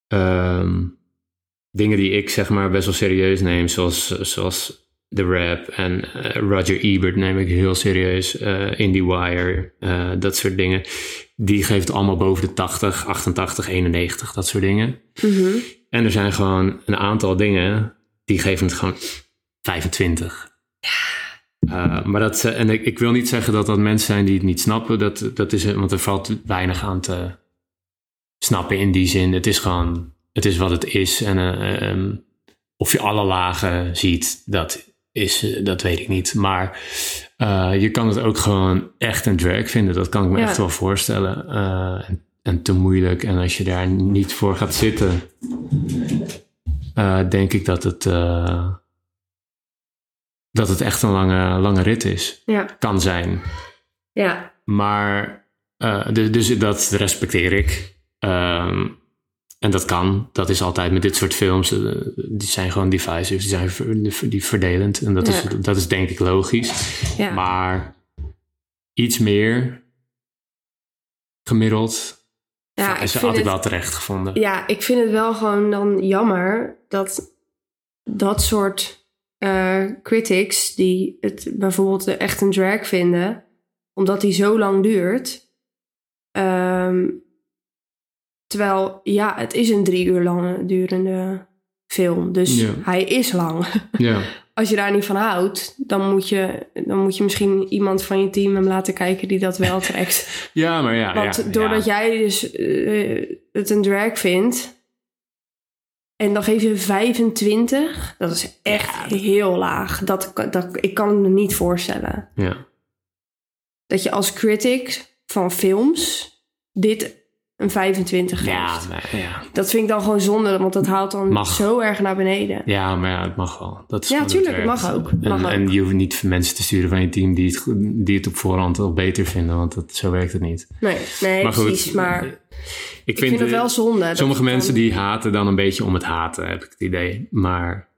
Speaker 1: um, dingen die ik zeg maar best wel serieus neem, zoals, zoals The Rap en uh, Roger Ebert neem ik heel serieus, uh, IndieWire, uh, dat soort dingen. Die geeft allemaal boven de 80, 88, 91, dat soort dingen.
Speaker 2: Mm -hmm.
Speaker 1: En er zijn gewoon een aantal dingen die geven het gewoon 25. Uh, maar dat, en ik, ik, wil niet zeggen dat dat mensen zijn die het niet snappen. Dat, dat is, want er valt weinig aan te snappen in die zin. Het is gewoon, het is wat het is. En uh, um, of je alle lagen ziet, dat, is, dat weet ik niet. Maar je kan het ook gewoon echt een drag vinden. Dat kan ik me
Speaker 2: Ja.
Speaker 1: echt wel voorstellen. En, en, te moeilijk. En als je daar niet voor gaat zitten, denk ik dat het, dat het echt een lange, lange rit is.
Speaker 2: Ja.
Speaker 1: Kan zijn.
Speaker 2: Ja.
Speaker 1: Maar, uh, dus, dus dat respecteer ik. Um, en dat kan. Dat is altijd met dit soort films. Uh, die zijn gewoon divisive. Die zijn ver, die verdelend. En dat,
Speaker 2: Ja.
Speaker 1: is, dat is denk ik logisch.
Speaker 2: Ja.
Speaker 1: Maar iets meer gemiddeld
Speaker 2: Ja,
Speaker 1: is
Speaker 2: ik vind
Speaker 1: had ik
Speaker 2: het-
Speaker 1: wel terecht gevonden.
Speaker 2: Ja, ik vind het wel gewoon dan jammer dat dat soort eh, critics die het bijvoorbeeld echt een drag vinden, omdat die zo lang duurt. Ehm, terwijl, ja, het is een drie uur lange durende film, dus
Speaker 1: Ja.
Speaker 2: hij is lang.
Speaker 1: Ja.
Speaker 2: Als je daar niet van houdt, dan moet je, dan moet je misschien iemand van je team hem laten kijken die dat wel trekt.
Speaker 1: ja, maar ja.
Speaker 2: Want
Speaker 1: ja,
Speaker 2: doordat jij dus eh, het een drag vindt. En dan geef je 25. Dat is echt heel laag. Dat, dat, ik kan me niet voorstellen.
Speaker 1: Ja.
Speaker 2: Dat je als critic van films dit een 25 geeft.
Speaker 1: Ja, maar, ja.
Speaker 2: Dat vind ik dan gewoon zonde. Want dat haalt dan
Speaker 1: Mag.
Speaker 2: zo erg naar beneden.
Speaker 1: ja, maar ja, het mag wel. Dat is
Speaker 2: Ja, tuurlijk, het mag ook.
Speaker 1: En,
Speaker 2: mag ook.
Speaker 1: en je hoeft niet mensen te sturen van je team die het, die het op voorhand al beter vinden, want dat, zo werkt het niet.
Speaker 2: Nee, nee
Speaker 1: Maar goed,
Speaker 2: precies. Maar
Speaker 1: ik
Speaker 2: ik
Speaker 1: vind,
Speaker 2: vind het wel zonde.
Speaker 1: Sommige mensen
Speaker 2: dan-
Speaker 1: die haten dan een beetje om het haten, heb ik het idee. Maar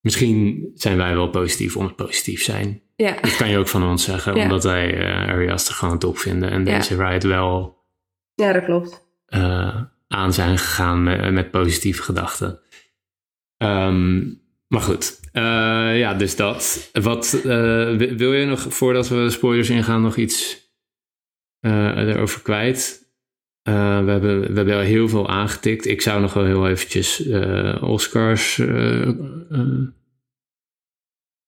Speaker 1: misschien zijn wij wel positief om het positief zijn.
Speaker 2: Ja,
Speaker 1: Dat kan je ook van ons zeggen, omdat wij uh, Ari Aster gewoon top vinden. En deze ride wel
Speaker 2: ja, dat klopt.
Speaker 1: uh, aan zijn gegaan met, met positieve gedachten. Um, maar goed, uh, ja, dus dat. Wat uh, wil je nog, voordat we spoilers ingaan, nog iets erover kwijt? Uh, we, hebben, we hebben al heel veel aangetikt. Ik zou nog wel heel eventjes uh, Oscars uh,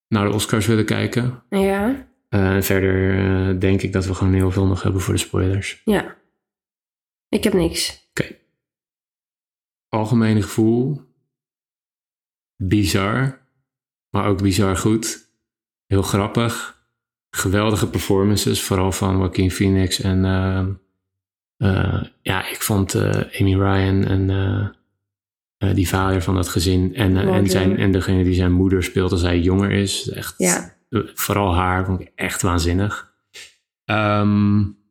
Speaker 1: naar de Oscars willen kijken.
Speaker 2: Ja,
Speaker 1: en verder denk ik dat we gewoon heel veel nog hebben voor de spoilers.
Speaker 2: ja. Ik heb niks.
Speaker 1: Oké. Algemene gevoel. Bizar. Maar ook bizar goed. Heel grappig. Geweldige performances. Vooral van Joaquin Phoenix. En uh, uh, ja, ik vond uh, Amy Ryan en uh, die vader van dat gezin. En, en, zijn, en degene die zijn moeder speelt als hij jonger is. Echt,
Speaker 2: Ja.
Speaker 1: Vooral haar vond ik echt waanzinnig. Um,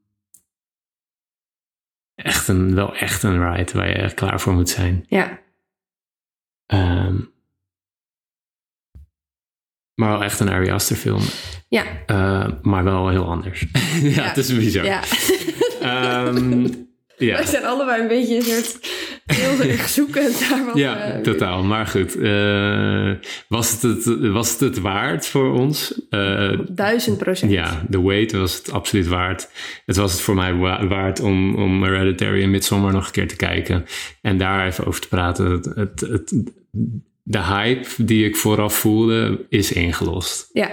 Speaker 1: echt een, wel echt een ride waar je echt klaar voor moet zijn.
Speaker 2: Ja.
Speaker 1: Um, maar wel echt een Ari Aster film.
Speaker 2: Ja.
Speaker 1: Uh, maar wel heel anders. ja, ja, het is bizar.
Speaker 2: Ja.
Speaker 1: um, ja.
Speaker 2: We zijn allebei een beetje een soort heel erg zoekend naar wat...
Speaker 1: Ja, totaal. Maar goed, eh, was, het het, was het het waard voor ons? Eh,
Speaker 2: Duizend procent.
Speaker 1: ja, de wait was het absoluut waard. Het was het voor mij wa- waard om, om Hereditary en Midsommar nog een keer te kijken. En daar even over te praten. Het, het, het- de hype die ik vooraf voelde, is ingelost.
Speaker 2: Ja,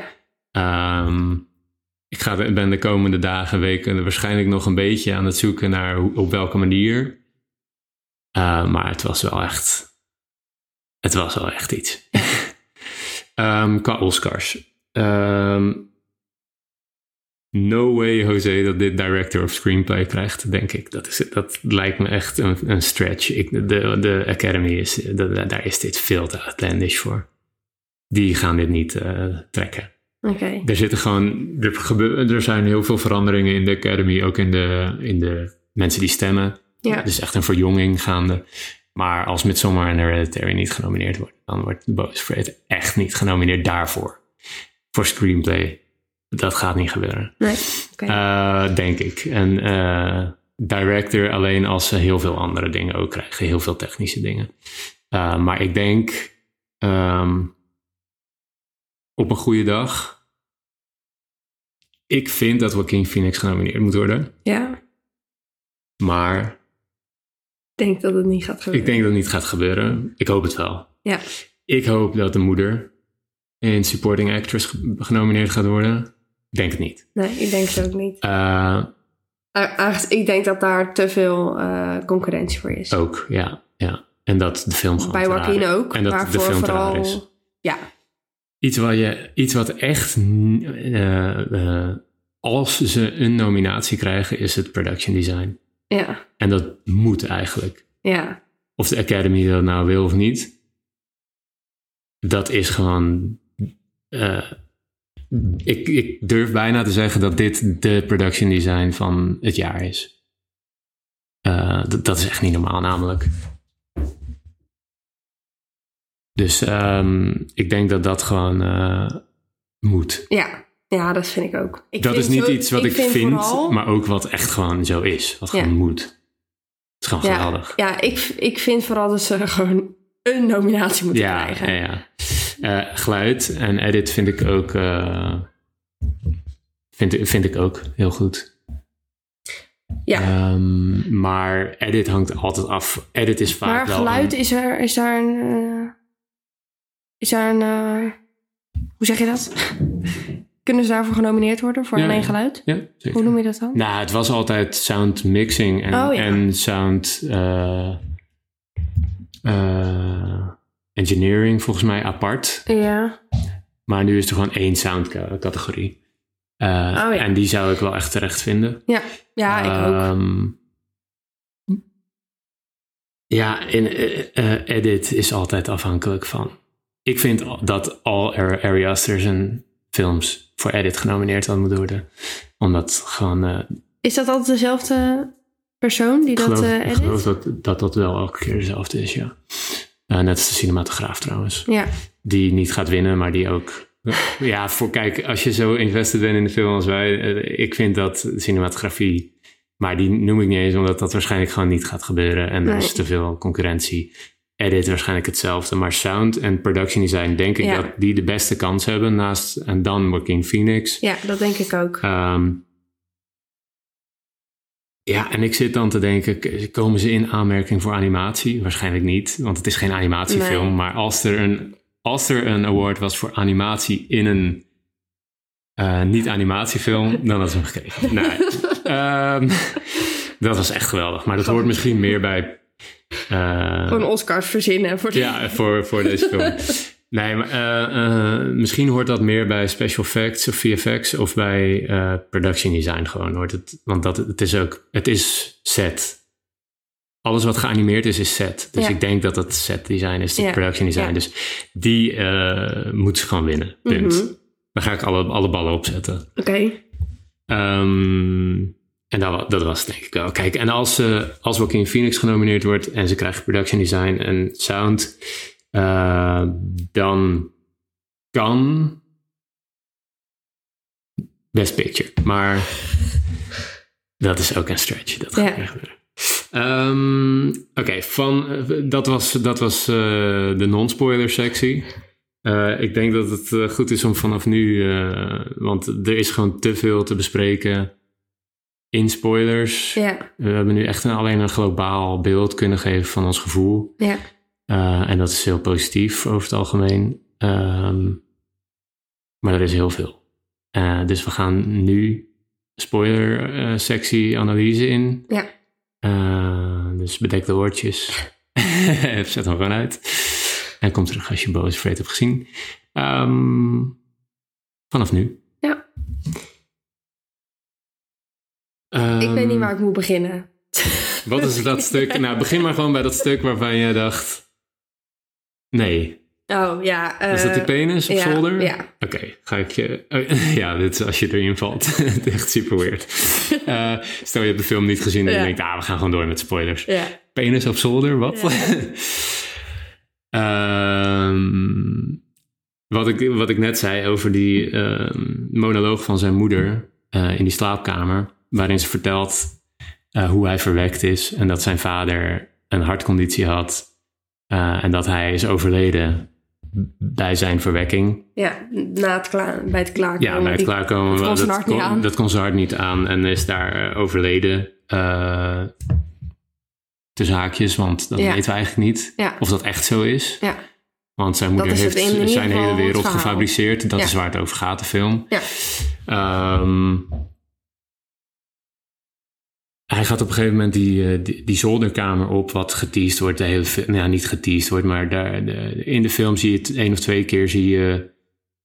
Speaker 1: Ehm, ik ga, ben de komende dagen, weken waarschijnlijk nog een beetje aan het zoeken naar op welke manier. Eh, maar het was wel echt. Het was wel echt iets. Ehm, qua Oscars. Ehm, no way, Jose, dat dit director of screenplay krijgt, denk ik. Dat, is, dat lijkt me echt een, een stretch. Ik, de, de Academy is. daar is dit veel te outlandish voor. Die gaan dit niet eh, trekken. Er zitten gewoon, er, gebeur, er zijn heel veel veranderingen in de Academy, ook in de, in de mensen die stemmen.
Speaker 2: Ja.
Speaker 1: Het is echt een verjonging gaande. Maar als Midsommar en Hereditary niet genomineerd wordt, dan wordt Boys Afraid echt niet genomineerd daarvoor. Voor screenplay. Dat gaat niet gebeuren.
Speaker 2: Nee.
Speaker 1: Eh, denk ik. En eh, director alleen als ze heel veel andere dingen ook krijgen. Heel veel technische dingen. Eh, maar ik denk ehm, op een goede dag. Ik vind dat Joaquin Phoenix genomineerd moet worden.
Speaker 2: ja,
Speaker 1: Maar
Speaker 2: ik denk dat het niet gaat gebeuren.
Speaker 1: ik denk dat het niet gaat gebeuren. Ik hoop het wel.
Speaker 2: Ja,
Speaker 1: Ik hoop dat de moeder in Supporting Actress ge- genomineerd gaat worden. Ik denk het niet.
Speaker 2: nee, ik denk het ook niet. Aangez- Ik denk dat daar te veel eh, concurrentie voor is.
Speaker 1: ook, ja, ja. En dat de film gewoon
Speaker 2: Bij Joaquin ook,
Speaker 1: En dat de film
Speaker 2: vooral...
Speaker 1: is.
Speaker 2: Ja,
Speaker 1: Iets, wat je, iets wat echt, eh, eh, als ze een nominatie krijgen, is het production design.
Speaker 2: ja,
Speaker 1: En dat moet eigenlijk.
Speaker 2: ja.
Speaker 1: Of de Academy dat nou wil of niet. Dat is gewoon. eh, ik, ik durf bijna te zeggen dat dit de production design van het jaar is. Dat is echt niet normaal, namelijk. Dus ehm, ik denk dat dat gewoon eh, moet.
Speaker 2: Ja, ja, dat vind ik ook. Ik
Speaker 1: dat
Speaker 2: vind
Speaker 1: is niet
Speaker 2: zo-
Speaker 1: iets wat ik, vind,
Speaker 2: vooral-
Speaker 1: maar ook wat echt gewoon zo is. Wat
Speaker 2: Ja.
Speaker 1: gewoon moet. Het is gewoon
Speaker 2: ja,
Speaker 1: geweldig.
Speaker 2: Ja, ik, ik vind vooral dat ze gewoon een nominatie moeten
Speaker 1: Ja,
Speaker 2: krijgen.
Speaker 1: ja, ja. Eh, geluid en edit vind ik ook, eh, vind, vind ik ook heel goed.
Speaker 2: Ja.
Speaker 1: Ehm, maar edit hangt altijd af. Edit is vaak
Speaker 2: maar
Speaker 1: wel
Speaker 2: geluid,
Speaker 1: een-
Speaker 2: is, er, is daar een... is daar een... eh, hoe zeg je dat? Kunnen ze daarvoor genomineerd worden? Voor
Speaker 1: Ja,
Speaker 2: alleen geluid?
Speaker 1: Ja, zeker.
Speaker 2: Hoe noem je dat dan?
Speaker 1: Nou, het was altijd sound mixing en,
Speaker 2: Oh, ja.
Speaker 1: en sound eh, eh, engineering volgens mij apart.
Speaker 2: Ja.
Speaker 1: Maar nu is er gewoon één sound ca- categorie. Eh,
Speaker 2: Oh, ja.
Speaker 1: En die zou ik wel echt terecht vinden.
Speaker 2: Ja, ja ik ook.
Speaker 1: Ehm, ja, in edit is altijd afhankelijk van. Ik vind dat al Ari Aster zijn films voor edit genomineerd hadden moeten worden. Omdat gewoon, eh,
Speaker 2: Is dat altijd dezelfde persoon die dat
Speaker 1: geloof,
Speaker 2: eh,
Speaker 1: ik
Speaker 2: edit?
Speaker 1: geloof dat, dat dat wel elke keer dezelfde is, ja. Eh, net als de cinematograaf trouwens.
Speaker 2: Ja,
Speaker 1: Die niet gaat winnen, maar die ook... Ja, voor kijk, als je zo invested bent in de film als wij... ik vind dat cinematografie... Maar die noem ik niet eens, omdat dat waarschijnlijk gewoon niet gaat gebeuren. En er
Speaker 2: Nee.
Speaker 1: is te veel concurrentie. Edit waarschijnlijk hetzelfde. Maar sound en production design denk ik
Speaker 2: Ja.
Speaker 1: dat die de beste kans hebben. Naast, en dan Joaquin Phoenix.
Speaker 2: ja, dat denk ik ook.
Speaker 1: Ehm, ja, en ik zit dan te denken, komen ze in aanmerking voor animatie? Waarschijnlijk niet, want het is geen animatiefilm.
Speaker 2: Nee.
Speaker 1: Maar als er, een, als er een award was voor animatie in een eh, niet-animatiefilm, dan had ze hem gekregen. Nee. Ehm, dat was echt geweldig. Maar dat hoort misschien meer bij... eh,
Speaker 2: Gewoon Oscars verzinnen. Voor
Speaker 1: ja, voor, voor deze film. Nee, maar eh, eh, misschien hoort dat meer bij special effects of VFX of bij production design gewoon. Hoort het, want dat, het is ook, het is set. Alles wat geanimeerd is, is set. Dus
Speaker 2: Ja.
Speaker 1: ik denk dat het set design is, de
Speaker 2: Ja,
Speaker 1: production design.
Speaker 2: ja.
Speaker 1: Dus die moet ze gewoon winnen. Punt.
Speaker 2: Mhm.
Speaker 1: Daar ga ik alle, alle ballen op zetten.
Speaker 2: Oké.
Speaker 1: Ehm, en dat, dat was het denk ik wel. Kijk, en als, ze als Joaquin Phoenix genomineerd wordt en ze krijgen production design en sound, eh, dan kan Best Picture. Maar dat is ook een stretch. Dat gaat
Speaker 2: Ja.
Speaker 1: gebeuren. Ehm, Oké, van eh, dat was, dat was eh, de non-spoiler sectie. Eh, ik denk dat het eh, goed is om vanaf nu, eh, want er is gewoon te veel te bespreken in spoilers.
Speaker 2: Ja,
Speaker 1: We hebben nu echt een, alleen een globaal beeld kunnen geven van ons gevoel.
Speaker 2: ja.
Speaker 1: Eh, en dat is heel positief over het algemeen. Ehm, maar er is heel veel. Eh, dus we gaan nu spoiler eh, analyse in.
Speaker 2: Ja.
Speaker 1: Dus bedek de oortjes. Zet hem gewoon uit. En kom terug als je Boos Freight hebt gezien. Ehm, vanaf nu.
Speaker 2: Ja. Ik weet niet
Speaker 1: Ehm,
Speaker 2: waar ik moet beginnen.
Speaker 1: Wat is dat stuk? Nou, begin maar gewoon bij dat stuk waarvan jij dacht... Nee.
Speaker 2: Oh, ja.
Speaker 1: Is dat die
Speaker 2: eh,
Speaker 1: penis op
Speaker 2: ja,
Speaker 1: zolder?
Speaker 2: Ja.
Speaker 1: Oké, ga ik je... oh, ja, dit is als je erin valt. Het is echt super weird. Eh, stel je hebt de film niet gezien en je
Speaker 2: Ja.
Speaker 1: denkt... Ah, we gaan gewoon door met spoilers.
Speaker 2: Ja.
Speaker 1: Penis op zolder, wat? Ehm, wat, ik, wat ik net zei over die ehm, monoloog van zijn moeder eh, in die slaapkamer, waarin ze vertelt eh, hoe hij verwekt is en dat zijn vader een hartconditie had eh, en dat hij is overleden bij zijn verwekking.
Speaker 2: Ja, na het klaar, bij het klaarkomen.
Speaker 1: Ja, bij het
Speaker 2: Die-
Speaker 1: klaarkomen.
Speaker 2: dat kon zijn
Speaker 1: dat, kon, kon zijn hart niet aan en is daar eh, overleden. eh tussen haakjes, want dat
Speaker 2: Ja.
Speaker 1: weten we eigenlijk niet
Speaker 2: Ja.
Speaker 1: of dat echt zo is.
Speaker 2: Ja.
Speaker 1: Want zijn moeder heeft zijn hele wereld gefabriceerd. Dat is waar het over gaat, de film.
Speaker 2: Ja.
Speaker 1: Ehm, hij gaat op een gegeven moment die, eh, die, die zolderkamer op, wat geteased wordt. De hele film, ja, niet geteased wordt, maar daar, de, in de film zie je het één of twee keer zie je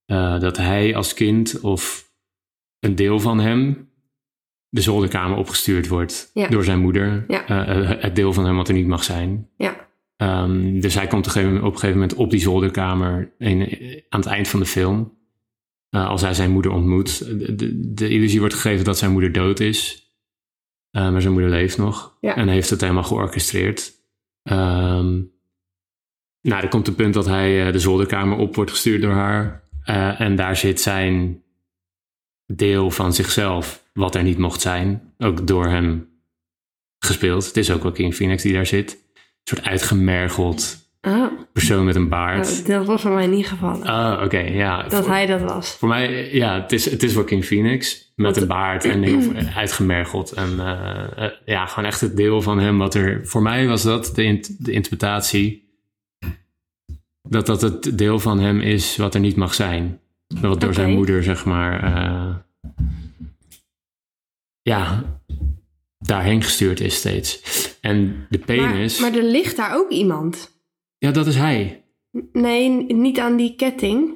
Speaker 1: eh, dat hij als kind of een deel van hem de zolderkamer opgestuurd wordt
Speaker 2: Ja.
Speaker 1: door zijn moeder.
Speaker 2: Ja.
Speaker 1: Eh, het deel van hem wat er niet mag zijn.
Speaker 2: Ja.
Speaker 1: Ehm, dus hij komt op een gegeven moment- op een gegeven moment op die zolderkamer in, aan het eind van de film. Als hij zijn moeder ontmoet. De, de, de illusie wordt gegeven dat zijn moeder dood is. Eh, maar zijn moeder leeft nog.
Speaker 2: Ja.
Speaker 1: En heeft het helemaal georchestreerd. Ehm, nou, er komt het punt dat hij eh, de zolderkamer op wordt gestuurd door haar. Eh, en daar zit zijn deel van zichzelf, wat er niet mocht zijn, ook door hem gespeeld. Het is ook wel King Phoenix die daar zit. Een soort uitgemergeld
Speaker 2: Oh,
Speaker 1: persoon met een baard.
Speaker 2: nou, dat was voor mij niet gevallen.
Speaker 1: Ah, oké, ja.
Speaker 2: dat
Speaker 1: voor,
Speaker 2: hij dat was.
Speaker 1: voor mij, ja, het is, het is wel King Phoenix. Met een baard en heel uitgemergeld. En eh, eh, ja, gewoon echt het deel van hem wat er... Voor mij was dat de, de interpretatie. Dat dat het deel van hem is wat er niet mag zijn. Wat door zijn moeder, zeg maar... eh, ja, daarheen gestuurd is steeds. En de penis...
Speaker 2: Maar, maar er ligt daar ook iemand.
Speaker 1: ja, dat is hij.
Speaker 2: Nee, niet aan die ketting.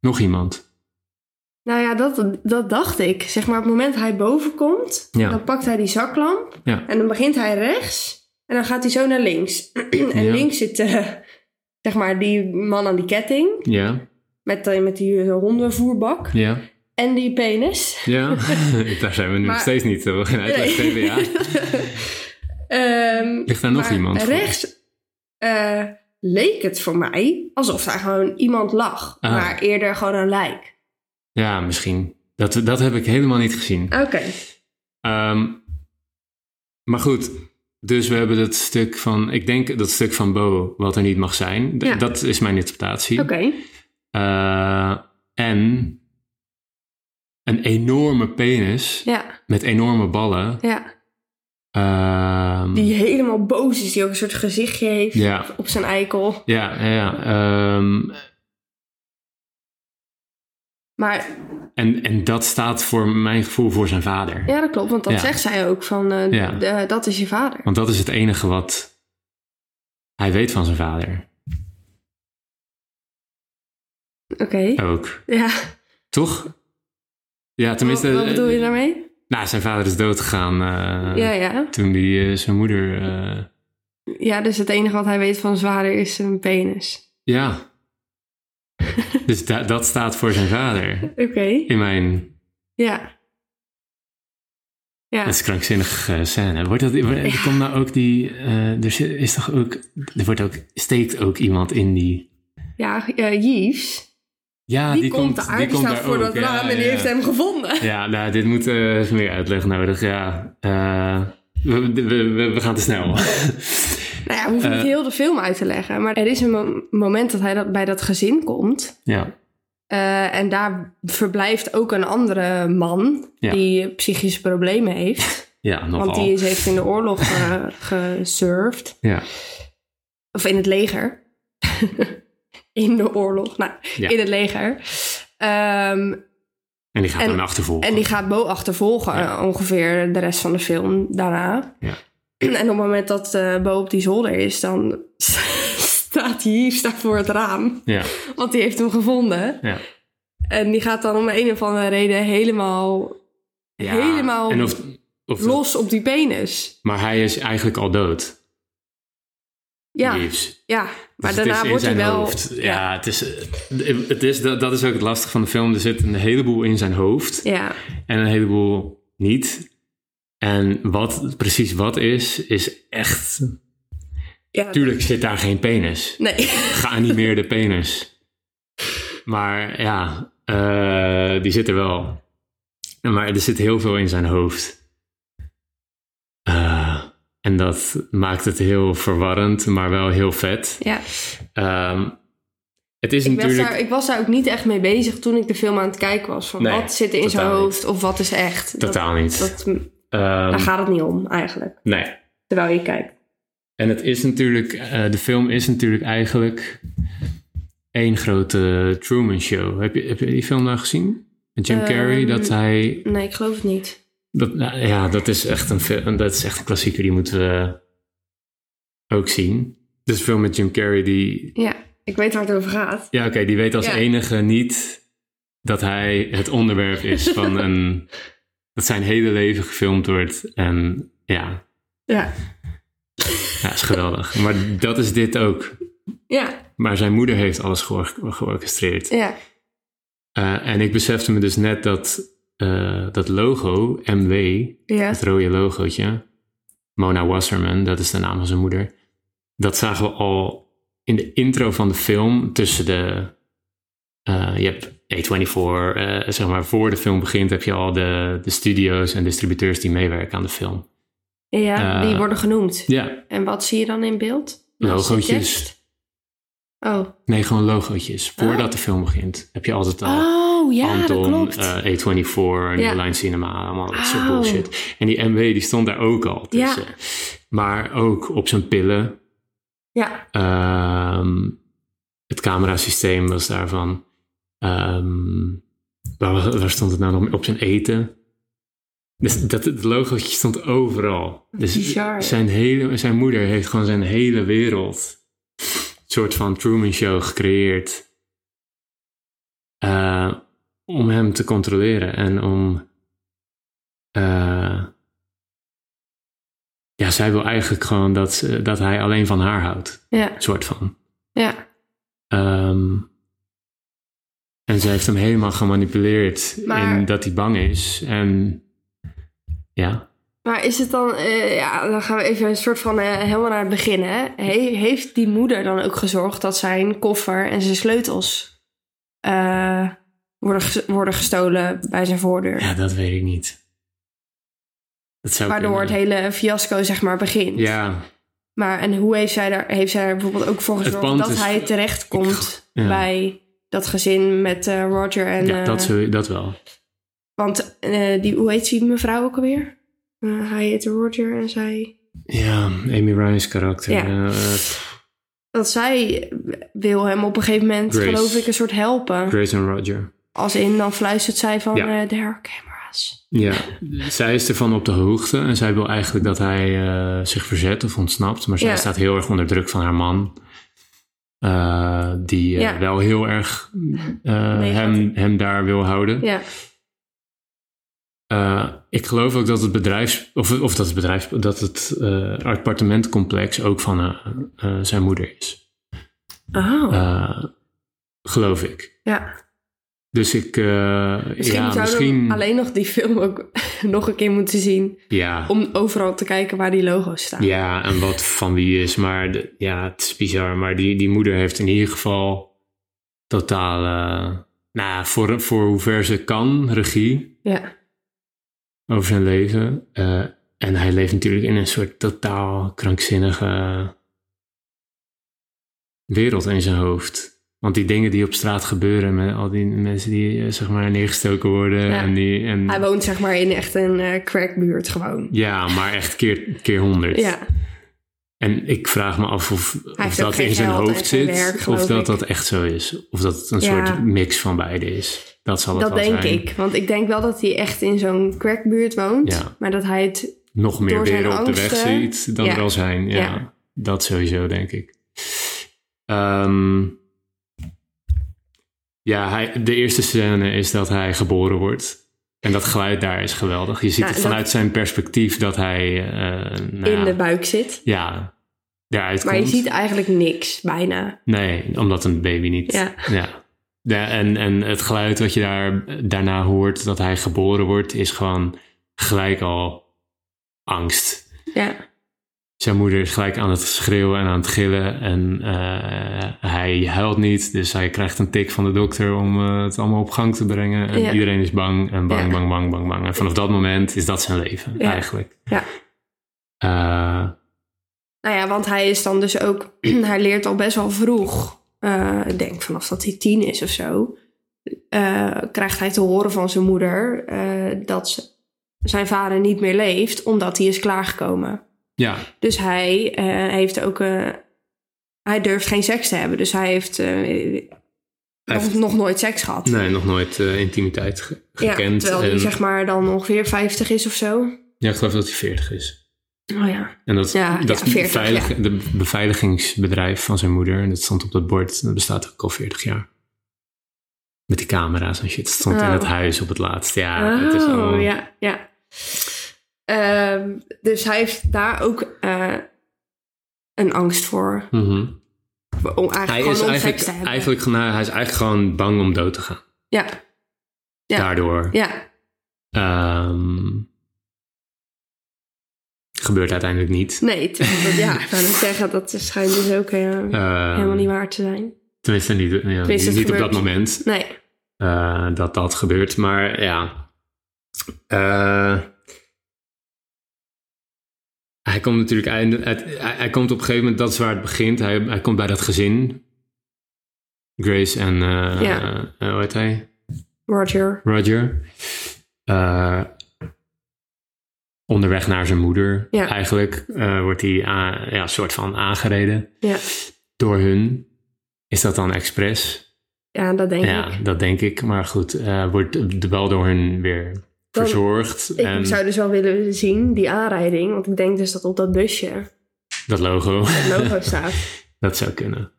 Speaker 1: Nog iemand.
Speaker 2: Nou ja, dat, dat dacht ik. Zeg maar, op het moment dat hij boven komt,
Speaker 1: Ja.
Speaker 2: dan pakt hij die zaklamp.
Speaker 1: Ja.
Speaker 2: En dan begint hij rechts. En dan gaat hij zo naar links. en
Speaker 1: Ja.
Speaker 2: links zit, eh, zeg maar, die man aan die ketting.
Speaker 1: Ja,
Speaker 2: Met, eh, met die eh, hondenvoerbak.
Speaker 1: ja.
Speaker 2: En die penis.
Speaker 1: Ja, daar zijn we nu nog steeds niet. We gaan uitleg
Speaker 2: Nee.
Speaker 1: geven, ja.
Speaker 2: Ehm,
Speaker 1: Ligt daar nog iemand voor?
Speaker 2: Rechts eh, leek het voor mij alsof daar gewoon iemand lag.
Speaker 1: Ah.
Speaker 2: Maar eerder gewoon een lijk.
Speaker 1: Ja, misschien. Dat, dat heb ik helemaal niet gezien.
Speaker 2: Oké.
Speaker 1: Ehm, maar goed, dus we hebben dat stuk van... Ik denk dat stuk van Bo, wat er niet mag zijn.
Speaker 2: Ja.
Speaker 1: Dat is mijn interpretatie.
Speaker 2: Oké.
Speaker 1: Eh, en een enorme penis
Speaker 2: Ja,
Speaker 1: met enorme ballen.
Speaker 2: ja.
Speaker 1: Ehm,
Speaker 2: Die helemaal boos is. Die ook een soort gezichtje heeft
Speaker 1: Ja.
Speaker 2: op zijn eikel.
Speaker 1: Ja, ja, ja.
Speaker 2: Maar
Speaker 1: en, en dat staat voor mijn gevoel voor zijn vader.
Speaker 2: ja, dat klopt. Want dat
Speaker 1: Ja.
Speaker 2: zegt zij ook. Van, eh,
Speaker 1: Ja.
Speaker 2: dat is je vader.
Speaker 1: Want dat is het enige wat hij weet van zijn vader.
Speaker 2: Oké.
Speaker 1: Ook.
Speaker 2: Ja.
Speaker 1: Toch? Ja, tenminste.
Speaker 2: wat, wat bedoel je daarmee?
Speaker 1: Nou, zijn vader is doodgegaan uh,
Speaker 2: ja, ja.
Speaker 1: toen hij uh, zijn moeder. Uh...
Speaker 2: Ja, dus het enige wat hij weet van zijn vader is zijn penis.
Speaker 1: Ja. dus da dat staat voor zijn vader.
Speaker 2: Oké. Okay.
Speaker 1: In mijn.
Speaker 2: Ja.
Speaker 1: Ja. Dat is krankzinnig uh, scène. Wordt dat, wordt, ja. komt nou ook die. Uh, er is toch ook. Er wordt ook, steekt ook iemand in die.
Speaker 2: Ja, uh, Jeeves.
Speaker 1: Ja,
Speaker 2: die,
Speaker 1: die,
Speaker 2: komt,
Speaker 1: komt die komt daar
Speaker 2: voor
Speaker 1: ook.
Speaker 2: dat raam
Speaker 1: ja,
Speaker 2: en die
Speaker 1: ja.
Speaker 2: heeft hem gevonden.
Speaker 1: Ja, nou, dit moet uh, meer uitleg nodig. Ja. We, we, we- we gaan te snel.
Speaker 2: Nou ja, we hoeven niet
Speaker 1: Eh.
Speaker 2: heel de film uit te leggen. Maar er is een mo- moment dat hij dat, bij dat gezin komt.
Speaker 1: ja,
Speaker 2: Eh, en daar verblijft ook een andere man
Speaker 1: Ja.
Speaker 2: die psychische problemen heeft.
Speaker 1: ja, nogal.
Speaker 2: Want die is, heeft in de oorlog eh, gesurfd.
Speaker 1: Ja,
Speaker 2: Of in het leger. in de oorlog. Nou,
Speaker 1: Ja.
Speaker 2: in het leger. Ehm,
Speaker 1: en die gaat
Speaker 2: En-
Speaker 1: dan achtervolgen.
Speaker 2: en die gaat Bo achtervolgen
Speaker 1: Ja.
Speaker 2: eh, ongeveer de rest van de film daarna.
Speaker 1: Ja.
Speaker 2: En op het moment dat eh, Bo op die zolder is, dan staat hij hier staat voor het raam.
Speaker 1: Ja,
Speaker 2: Want die heeft hem gevonden.
Speaker 1: ja.
Speaker 2: En die gaat dan om een of andere reden helemaal
Speaker 1: ja.
Speaker 2: Helemaal
Speaker 1: En of, of
Speaker 2: los op die penis.
Speaker 1: Maar hij is eigenlijk al dood.
Speaker 2: Ja,
Speaker 1: Liefs.
Speaker 2: ja. maar
Speaker 1: Dus
Speaker 2: daarna wordt hij wel...
Speaker 1: Hoofd. Ja, het is, het is, dat, dat is ook het lastige van de film. Er zit een heleboel in zijn hoofd
Speaker 2: Ja,
Speaker 1: en een heleboel niet. En wat precies wat is, is echt...
Speaker 2: ja.
Speaker 1: Tuurlijk zit daar geen penis.
Speaker 2: Nee.
Speaker 1: Geanimeerde penis. Maar ja, eh, die zit er wel. Maar er zit heel veel in zijn hoofd. Eh, en dat maakt het heel verwarrend, maar wel heel vet.
Speaker 2: Ja,
Speaker 1: Ehm, het is
Speaker 2: ik was,
Speaker 1: natuurlijk...
Speaker 2: daar, ik was daar ook niet echt mee bezig toen ik de film aan het kijken was. Van
Speaker 1: Nee,
Speaker 2: wat zit er in zijn
Speaker 1: niet.
Speaker 2: hoofd of wat is echt. Dat-
Speaker 1: Totaal niet.
Speaker 2: Dat,
Speaker 1: Ehm,
Speaker 2: daar gaat het niet om eigenlijk,
Speaker 1: nee.
Speaker 2: terwijl je kijkt.
Speaker 1: En het is natuurlijk... eh, de film is natuurlijk eigenlijk één grote Truman Show. Heb je, heb je die film nou gezien? Met Jim Carrey,
Speaker 2: Ehm,
Speaker 1: dat hij...
Speaker 2: Nee, ik geloof het niet.
Speaker 1: Dat, nou, ja, dat is, echt een, dat is echt een klassieker. Die moeten we ook zien. Dus een film met Jim Carrey die...
Speaker 2: Ja, ik weet waar het over gaat.
Speaker 1: Ja, oké, die weet als
Speaker 2: Ja.
Speaker 1: enige niet dat hij het onderwerp is van een... dat zijn hele leven gefilmd wordt. En ja,
Speaker 2: Ja,
Speaker 1: ja is geweldig. Maar dat is dit ook.
Speaker 2: ja,
Speaker 1: Maar zijn moeder heeft alles geor- georchestreerd.
Speaker 2: ja.
Speaker 1: Eh, en ik besefte me dus net dat eh, dat logo, MW,
Speaker 2: Ja,
Speaker 1: het rode logootje, Mona Wasserman, dat is de naam van zijn moeder. Dat zagen we al in de intro van de film tussen de... eh, je hebt A24, eh, zeg maar voor de film begint heb je al de, de studio's en distributeurs die meewerken aan de film.
Speaker 2: ja
Speaker 1: Eh,
Speaker 2: die worden genoemd.
Speaker 1: Ja,
Speaker 2: En wat zie je dan in beeld?
Speaker 1: Logootjes.
Speaker 2: Oh.
Speaker 1: nee, gewoon logootjes. Voordat
Speaker 2: Oh.
Speaker 1: de film begint heb je altijd al...
Speaker 2: Oh, ja,
Speaker 1: Anton,
Speaker 2: dat klopt.
Speaker 1: eh, A24, New
Speaker 2: Ja.
Speaker 1: Line Cinema, allemaal dat soort
Speaker 2: Oh.
Speaker 1: bullshit. En die MW die stond daar ook al tussen. Maar ook op zijn pillen.
Speaker 2: ja,
Speaker 1: Ehm, het camerasysteem was daarvan. Ehm, waar, stond het nou nog? Op zijn eten. Dus dat, het logootje stond overal. Dus
Speaker 2: Bizar.
Speaker 1: zijn, hele, zijn moeder heeft gewoon zijn hele wereld... een soort van Truman Show gecreëerd... eh, om hem te controleren en om... eh, ja, zij wil eigenlijk gewoon dat, dat hij alleen van haar houdt.
Speaker 2: ja,
Speaker 1: Soort van.
Speaker 2: ja.
Speaker 1: Ehm, en ze heeft hem helemaal gemanipuleerd
Speaker 2: Maar-
Speaker 1: in dat hij bang is. En ja,
Speaker 2: Maar is het dan, eh, ja, dan gaan we even een soort van eh, helemaal naar het begin. Hè? He- heeft die moeder dan ook gezorgd dat zijn koffer en zijn sleutels eh, worden, ges- worden gestolen bij zijn voordeur?
Speaker 1: ja, dat weet ik niet. Dat zou
Speaker 2: Waardoor het hele fiasco zeg maar begint.
Speaker 1: Ja,
Speaker 2: Maar en hoe heeft zij, daar, heeft zij er bijvoorbeeld ook voor gezorgd dat
Speaker 1: is-
Speaker 2: hij terecht komt
Speaker 1: Ja.
Speaker 2: bij dat gezin met eh, Roger en...
Speaker 1: ja
Speaker 2: eh,
Speaker 1: dat, zou- dat wel.
Speaker 2: Want eh, die, hoe heet die mevrouw ook alweer? Eh, hij heet Roger en zij...
Speaker 1: Ja, Amy Ryan's karakter.
Speaker 2: Ja.
Speaker 1: eh, eh,
Speaker 2: Dat zij wil hem op een gegeven moment,
Speaker 1: Grace.
Speaker 2: geloof ik, een soort helpen.
Speaker 1: Grace en Roger.
Speaker 2: Als in, dan fluistert zij van,
Speaker 1: Ja.
Speaker 2: eh are cameras.
Speaker 1: Ja, zij is ervan op de hoogte en zij wil eigenlijk dat hij eh, zich verzet of ontsnapt. Maar zij
Speaker 2: Ja.
Speaker 1: staat heel erg onder druk van haar man. Eh, die eh,
Speaker 2: Ja.
Speaker 1: wel heel erg eh, hem, hem daar wil houden.
Speaker 2: Ja,
Speaker 1: ik geloof ook dat het bedrijfs... Of, of dat het bedrijf... Dat het appartementcomplex ook van zijn moeder is.
Speaker 2: oh,
Speaker 1: geloof ik.
Speaker 2: ja.
Speaker 1: Dus ik... eh,
Speaker 2: Misschien
Speaker 1: ja, misschien...
Speaker 2: alleen nog die film ook nog een keer moeten zien.
Speaker 1: Ja,
Speaker 2: Om overal te kijken waar die logo's staan.
Speaker 1: Ja, en wat van wie is. Maar de- ja, het is bizar. Maar die, die moeder heeft in ieder geval totaal... eh, nou, voor, voor hoe ver ze kan, regie
Speaker 2: Ja,
Speaker 1: over zijn leven. Eh, en hij leeft natuurlijk in een soort totaal krankzinnige wereld in zijn hoofd. Want die dingen die op straat gebeuren met al die mensen die eh, zeg maar neergestoken worden.
Speaker 2: Ja.
Speaker 1: En die, en,
Speaker 2: Hij woont zeg maar in echt een eh, crackbuurt gewoon.
Speaker 1: ja, maar echt keer, keer honderd.
Speaker 2: Ja,
Speaker 1: En ik vraag me af of, of dat in zijn hoofd zit.
Speaker 2: werk,
Speaker 1: of dat
Speaker 2: ik.
Speaker 1: dat echt zo is. Of dat het een
Speaker 2: Ja.
Speaker 1: soort mix van beide is. Dat zal het
Speaker 2: dat
Speaker 1: wel
Speaker 2: denk
Speaker 1: zijn.
Speaker 2: ik. Want ik denk wel dat hij echt in zo'n crackbuurt woont.
Speaker 1: Ja.
Speaker 2: Maar dat hij het...
Speaker 1: Nog meer weer op de weg ziet dan er al zijn. Ja,
Speaker 2: Ja.
Speaker 1: dat sowieso denk ik. Ehm, ja, hij, de eerste scène is dat hij geboren wordt. En dat geluid daar is geweldig. Je ziet
Speaker 2: Nou,
Speaker 1: het
Speaker 2: dat-
Speaker 1: vanuit zijn perspectief dat hij eh, nou
Speaker 2: in de buik zit.
Speaker 1: ja, daaruit
Speaker 2: Maar je ziet eigenlijk niks, bijna.
Speaker 1: Nee, omdat een baby niet.
Speaker 2: Ja.
Speaker 1: ja. Ja, en, en het geluid wat je daar, daarna hoort, dat hij geboren wordt, is gewoon gelijk al angst.
Speaker 2: Ja,
Speaker 1: Zijn moeder is gelijk aan het schreeuwen en aan het gillen. En eh, hij huilt niet, dus hij krijgt een tik van de dokter om eh, het allemaal op gang te brengen. En
Speaker 2: Ja.
Speaker 1: iedereen is bang en bang,
Speaker 2: Ja.
Speaker 1: bang, bang, bang, bang. En vanaf dat moment is dat zijn leven,
Speaker 2: Ja.
Speaker 1: eigenlijk.
Speaker 2: Ja.
Speaker 1: Eh,
Speaker 2: nou ja, want hij is dan dus ook... hij leert al best wel vroeg... ik denk vanaf dat hij tien is of zo... krijgt hij te horen van zijn moeder... dat zijn vader niet meer leeft... omdat hij is klaargekomen.
Speaker 1: Ja,
Speaker 2: Dus hij eh, heeft ook... eh, hij durft geen seks te hebben. Dus hij heeft, eh,
Speaker 1: Hij
Speaker 2: nog,
Speaker 1: heeft-
Speaker 2: nog nooit seks gehad.
Speaker 1: nee, nog nooit intimiteit ge-
Speaker 2: Ja,
Speaker 1: gekend.
Speaker 2: terwijl hij
Speaker 1: En-
Speaker 2: zeg maar dan ongeveer 50 is of zo.
Speaker 1: Ja, ik geloof dat hij 40 is.
Speaker 2: Oh ja.
Speaker 1: En dat,
Speaker 2: Ja,
Speaker 1: dat
Speaker 2: ja,
Speaker 1: is
Speaker 2: 40,
Speaker 1: beveilig-
Speaker 2: ja.
Speaker 1: de beveiligingsbedrijf van zijn moeder. En dat stond op dat bord. Dat bestaat ook al 40 jaar. Met die camera's en shit. Het stond in
Speaker 2: Oh.
Speaker 1: het huis op het laatst. Ja, het is
Speaker 2: oh,
Speaker 1: allemaal...
Speaker 2: ja, ja. Ehm, dus hij heeft daar ook eh, een angst voor.
Speaker 1: Mhm.
Speaker 2: Om eigenlijk
Speaker 1: Hij,
Speaker 2: gewoon
Speaker 1: is eigenlijk,
Speaker 2: seks te hebben.
Speaker 1: eigenlijk, nou, hij is eigenlijk gewoon bang om dood te gaan.
Speaker 2: Ja, Ja.
Speaker 1: Daardoor.
Speaker 2: ja,
Speaker 1: Ehm, gebeurt uiteindelijk niet.
Speaker 2: nee. dat- ja, ik zou zeggen, dat schijnt dus ook eh,
Speaker 1: Ehm,
Speaker 2: helemaal niet waar te zijn.
Speaker 1: Tenminste, niet, ja,
Speaker 2: Tenminste,
Speaker 1: niet op dat moment.
Speaker 2: Nee,
Speaker 1: eh, dat dat gebeurt. Maar ja. Hij komt natuurlijk het- hij, hij komt op een gegeven moment, dat is waar het begint. Hij, hij komt bij dat gezin. Grace en
Speaker 2: Ja.
Speaker 1: eh, hoe heet hij?
Speaker 2: Roger.
Speaker 1: Roger. Eh, onderweg naar zijn moeder.
Speaker 2: Ja.
Speaker 1: Eigenlijk wordt hij ja, soort van aangereden
Speaker 2: Ja,
Speaker 1: door hun. Is dat dan expres?
Speaker 2: ja dat denk
Speaker 1: Ja,
Speaker 2: ik.
Speaker 1: dat denk ik. Maar goed, wordt de wel door hun weer
Speaker 2: Dan-
Speaker 1: verzorgd.
Speaker 2: Ik
Speaker 1: en
Speaker 2: zou dus wel willen zien, die aanrijding. Want ik denk dus dat op dat busje
Speaker 1: dat logo,
Speaker 2: het logo staat.
Speaker 1: dat zou kunnen.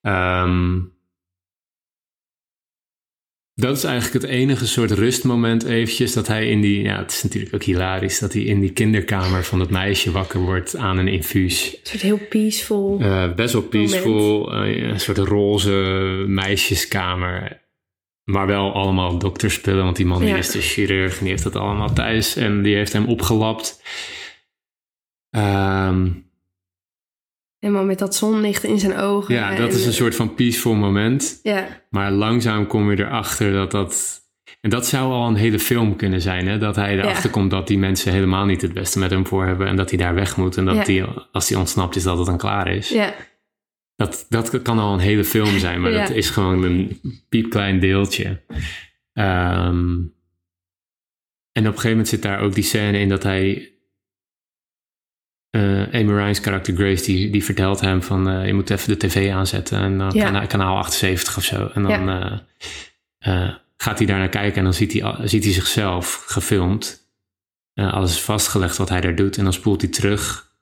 Speaker 1: Ehm, dat is eigenlijk het enige soort rustmoment eventjes. Dat hij in die, ja het is natuurlijk ook hilarisch. Dat hij in die kinderkamer van dat meisje wakker wordt aan een infuus.
Speaker 2: Een soort heel peaceful.
Speaker 1: Eh, best wel peaceful. eh, een soort roze meisjeskamer. Maar wel allemaal dokterspullen. Want die man die is de chirurg. En die heeft dat allemaal thuis. En die heeft hem opgelapt. Ehm,
Speaker 2: Helemaal met dat zonlicht in zijn ogen.
Speaker 1: ja, dat
Speaker 2: en-
Speaker 1: is een soort van peaceful moment.
Speaker 2: Ja,
Speaker 1: Maar langzaam kom je erachter dat dat... En dat zou al een hele film kunnen zijn. Hè? Dat hij erachter komt dat die mensen helemaal niet het beste met hem voor hebben. En dat hij daar weg moet. En dat
Speaker 2: Ja.
Speaker 1: die, als hij ontsnapt is, dat het dan klaar is.
Speaker 2: ja,
Speaker 1: Dat, dat kan al een hele film zijn, maar
Speaker 2: Ja.
Speaker 1: dat is gewoon een piepklein deeltje. Ehm, en op een gegeven moment zit daar ook die scène in dat hij... eh Amy Ryan's karakter Grace, die, die vertelt hem van... eh, je moet even de tv aanzetten en dan
Speaker 2: Ja.
Speaker 1: kanaal 78 of zo. En dan eh, gaat hij daar naar kijken en dan ziet hij, ziet hij zichzelf gefilmd. Alles is vastgelegd wat hij daar doet en dan spoelt hij terug.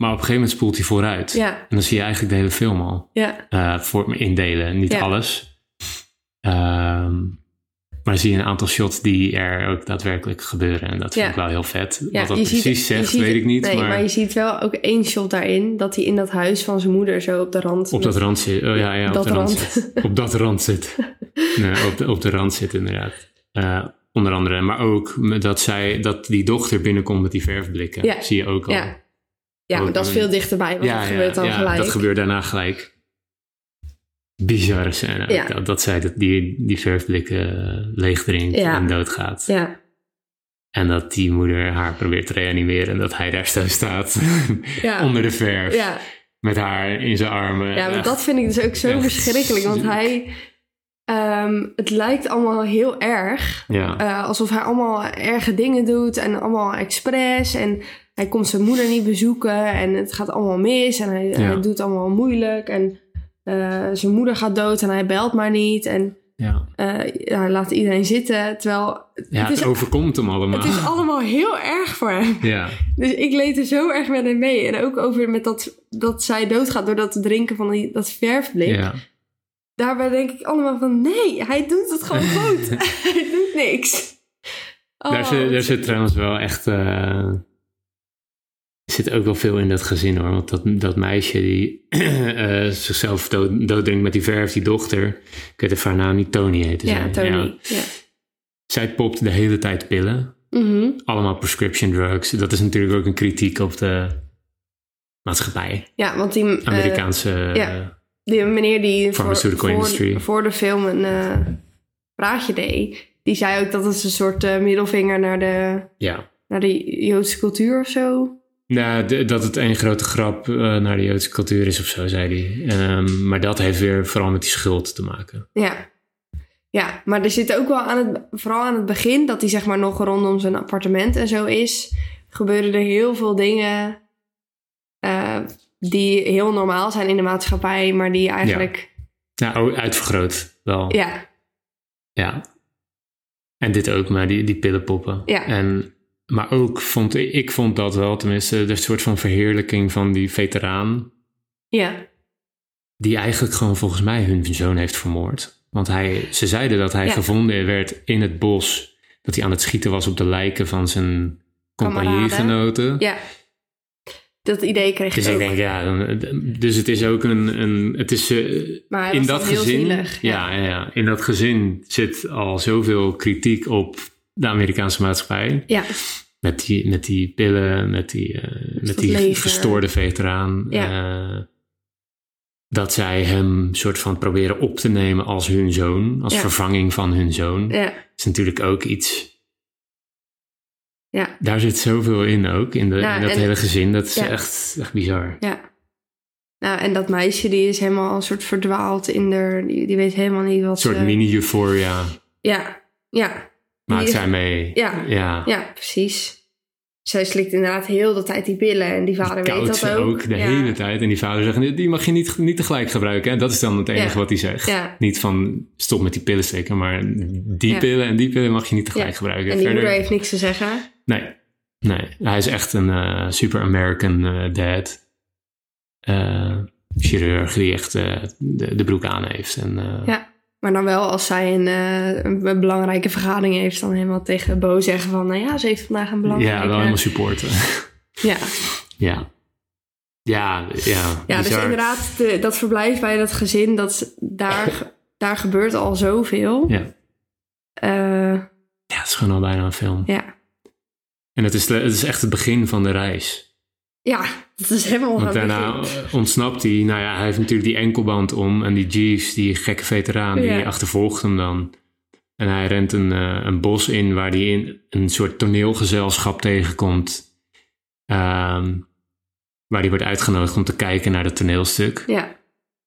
Speaker 1: Maar op een gegeven moment spoelt hij vooruit.
Speaker 2: ja,
Speaker 1: En dan zie je eigenlijk de hele film al.
Speaker 2: ja,
Speaker 1: eh voor indelen, niet
Speaker 2: Ja.
Speaker 1: alles. Ehm, maar zie je een aantal shots die er ook daadwerkelijk gebeuren. En dat vind ik wel heel vet. Wat dat
Speaker 2: ziet-
Speaker 1: precies zegt,
Speaker 2: ziet-
Speaker 1: weet ik niet.
Speaker 2: Nee,
Speaker 1: maar,
Speaker 2: maar... je ziet wel ook één shot daarin. Dat hij in dat huis van zijn moeder zo op de rand...
Speaker 1: op dat rand zit. Oh ja, ja op
Speaker 2: Dat
Speaker 1: de rand, zit. Op dat rand zit. Nee, op, de, op de rand zit inderdaad. Eh, onder andere. Maar ook dat, zij, dat die dochter binnenkomt met die verfblikken. Zie je ook al.
Speaker 2: Ja, ja dat is veel dichterbij. Want dat gebeurt dan
Speaker 1: ja,
Speaker 2: gelijk.
Speaker 1: dat gebeurt daarna gelijk. Bizarre scène.
Speaker 2: Ja.
Speaker 1: Dat, dat zij dat, die, die verfblikken eh, leeg drinkt
Speaker 2: Ja.
Speaker 1: en doodgaat.
Speaker 2: Ja,
Speaker 1: En dat die moeder haar probeert te reanimeren en dat hij daar zo staat
Speaker 2: Ja.
Speaker 1: onder de verf
Speaker 2: Ja,
Speaker 1: met haar in zijn armen.
Speaker 2: ja maar
Speaker 1: Echt.
Speaker 2: dat vind ik dus ook zo
Speaker 1: echt
Speaker 2: verschrikkelijk. Want hij... ehm, het lijkt allemaal heel erg.
Speaker 1: Ja,
Speaker 2: Eh, alsof hij allemaal erge dingen doet en allemaal expres. En hij komt zijn moeder niet bezoeken en het gaat allemaal mis. En hij,
Speaker 1: Ja.
Speaker 2: hij doet allemaal moeilijk. En eh, zijn moeder gaat dood en hij belt maar niet. En
Speaker 1: ja.
Speaker 2: eh, hij laat iedereen zitten. Terwijl
Speaker 1: ja
Speaker 2: het,
Speaker 1: het,
Speaker 2: is,
Speaker 1: overkomt hem allemaal.
Speaker 2: het is allemaal heel erg voor hem.
Speaker 1: Ja,
Speaker 2: Dus ik leed er zo erg met hem mee. En ook over met dat, dat zij doodgaat door dat drinken van die, dat verfblik.
Speaker 1: ja.
Speaker 2: Daarbij denk ik allemaal van nee, hij doet het gewoon goed. hij doet niks. Oh,
Speaker 1: daar, zit, daar zit trouwens wel echt. eh, zit ook wel veel in dat gezin hoor. Want dat, dat meisje die eh, zichzelf dood, dooddrinkt met die verf, die dochter. Ik weet even haar naam niet, Tony heette
Speaker 2: Ja,
Speaker 1: zij.
Speaker 2: Tony. Ja.
Speaker 1: Zij popt de hele tijd pillen.
Speaker 2: Mhm.
Speaker 1: Allemaal prescription drugs. Dat is natuurlijk ook een kritiek op de maatschappij.
Speaker 2: Ja, want die, eh,
Speaker 1: Amerikaanse.
Speaker 2: ja. die meneer die voor, voor, de film een eh, praatje deed, die zei ook dat het een soort middelvinger naar de,
Speaker 1: ja.
Speaker 2: naar de Joodse cultuur of zo.
Speaker 1: Nou, dat het een grote grap eh, naar de Joodse cultuur is of zo, zei hij. Ehm, maar dat heeft weer vooral met die schuld te maken.
Speaker 2: Ja. Ja, maar er zit ook wel aan het, vooral aan het begin, dat hij zeg maar nog rondom zijn appartement en zo is, gebeuren er heel veel dingen eh, die heel normaal zijn in de maatschappij, maar die eigenlijk,
Speaker 1: Nou, oh, uitvergroot wel.
Speaker 2: ja,
Speaker 1: Ja. En dit ook, maar die, die pillenpoppen.
Speaker 2: Ja.
Speaker 1: En, maar ook vond ik, ik vond dat wel, tenminste, de soort van verheerlijking van die veteraan.
Speaker 2: ja,
Speaker 1: Die eigenlijk gewoon volgens mij hun zoon heeft vermoord. Want hij, ze zeiden dat hij
Speaker 2: Ja.
Speaker 1: gevonden werd in het bos. Dat hij aan het schieten was op de lijken van zijn compagniegenoten.
Speaker 2: ja. Dat idee kreeg
Speaker 1: Dus
Speaker 2: ik
Speaker 1: ik
Speaker 2: ook.
Speaker 1: denk, ja, dan- dus het is ook een, een het is eh, in dat gezin,
Speaker 2: zielig,
Speaker 1: ja. Ja, ja, in dat gezin zit al zoveel kritiek op de Amerikaanse maatschappij.
Speaker 2: Ja,
Speaker 1: Met die, met die pillen, met die, eh, met die verstoorde veteraan. eh, dat zij hem soort van proberen op te nemen als hun zoon, als
Speaker 2: Ja.
Speaker 1: vervanging van hun zoon.
Speaker 2: ja,
Speaker 1: is natuurlijk ook iets.
Speaker 2: ja,
Speaker 1: Daar zit zoveel in ook, in, de,
Speaker 2: Ja,
Speaker 1: in dat hele gezin. Dat is
Speaker 2: Ja.
Speaker 1: echt, echt bizar.
Speaker 2: ja. Nou, en dat meisje die is helemaal een soort verdwaald in de... Die, die weet helemaal niet wat
Speaker 1: Een soort
Speaker 2: ze...
Speaker 1: mini-euphoria
Speaker 2: Ja, ja,
Speaker 1: maakt
Speaker 2: Die-
Speaker 1: zij mee.
Speaker 2: Ja.
Speaker 1: ja.
Speaker 2: ja, precies. Zij slikt inderdaad heel de tijd die pillen en die vader weet dat
Speaker 1: ze
Speaker 2: ook.
Speaker 1: de
Speaker 2: ja.
Speaker 1: hele tijd. En die vader zegt, die mag je niet, niet tegelijk gebruiken. En dat is dan het enige
Speaker 2: Ja.
Speaker 1: wat hij zegt.
Speaker 2: Ja.
Speaker 1: Niet van stop met die pillen steken, maar die pillen en die pillen mag je niet tegelijk
Speaker 2: Ja.
Speaker 1: gebruiken.
Speaker 2: En die
Speaker 1: Verder-
Speaker 2: moeder heeft niks te zeggen.
Speaker 1: Nee, nee. Hij is echt een eh, super American eh, dad. Eh, chirurg die echt de, de broek aan heeft. En,
Speaker 2: Ja. Maar dan wel als zij een, eh, een, een belangrijke vergadering heeft, dan helemaal tegen Bo zeggen van, nou ja, ze heeft vandaag een belangrijke...
Speaker 1: ja, wel helemaal supporten.
Speaker 2: Ja,
Speaker 1: ja. Ja, ja.
Speaker 2: ja dus inderdaad, de- dat verblijf bij dat gezin, dat, daar, daar gebeurt al zoveel.
Speaker 1: Ja.
Speaker 2: Eh,
Speaker 1: Ja, het is gewoon al bijna een film.
Speaker 2: ja.
Speaker 1: En het is, het is echt het begin van de reis.
Speaker 2: Ja, dat is helemaal
Speaker 1: Want daarna
Speaker 2: begin.
Speaker 1: ontsnapt hij. Nou ja, hij heeft natuurlijk die enkelband om. En die Jeeves, die gekke veteraan,
Speaker 2: Ja.
Speaker 1: die achtervolgt hem dan. En hij rent een, eh, een bos in waar hij in een soort toneelgezelschap tegenkomt. Ehm, waar hij wordt uitgenodigd om te kijken naar het toneelstuk.
Speaker 2: Ja,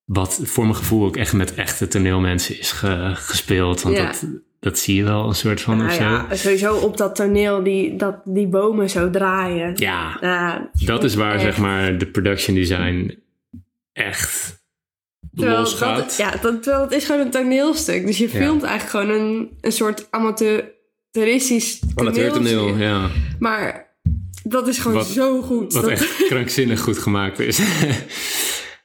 Speaker 1: Wat voor mijn gevoel ook echt met echte toneelmensen is ge- gespeeld. Want
Speaker 2: Ja.
Speaker 1: dat, dat zie je wel een soort van
Speaker 2: nou
Speaker 1: of zo.
Speaker 2: ja, sowieso op dat toneel, die, dat, die bomen zo draaien.
Speaker 1: Ja, dat is waar
Speaker 2: echt.
Speaker 1: zeg maar de production design echt
Speaker 2: Terwijl
Speaker 1: los gaat.
Speaker 2: dat, ja, dat, terwijl het is gewoon een toneelstuk. Dus je filmt eigenlijk gewoon een, een soort amateuristisch
Speaker 1: Amateurtoneel, ja.
Speaker 2: Maar dat is gewoon
Speaker 1: Wat-
Speaker 2: zo goed.
Speaker 1: Wat
Speaker 2: Dat-
Speaker 1: echt krankzinnig goed gemaakt is.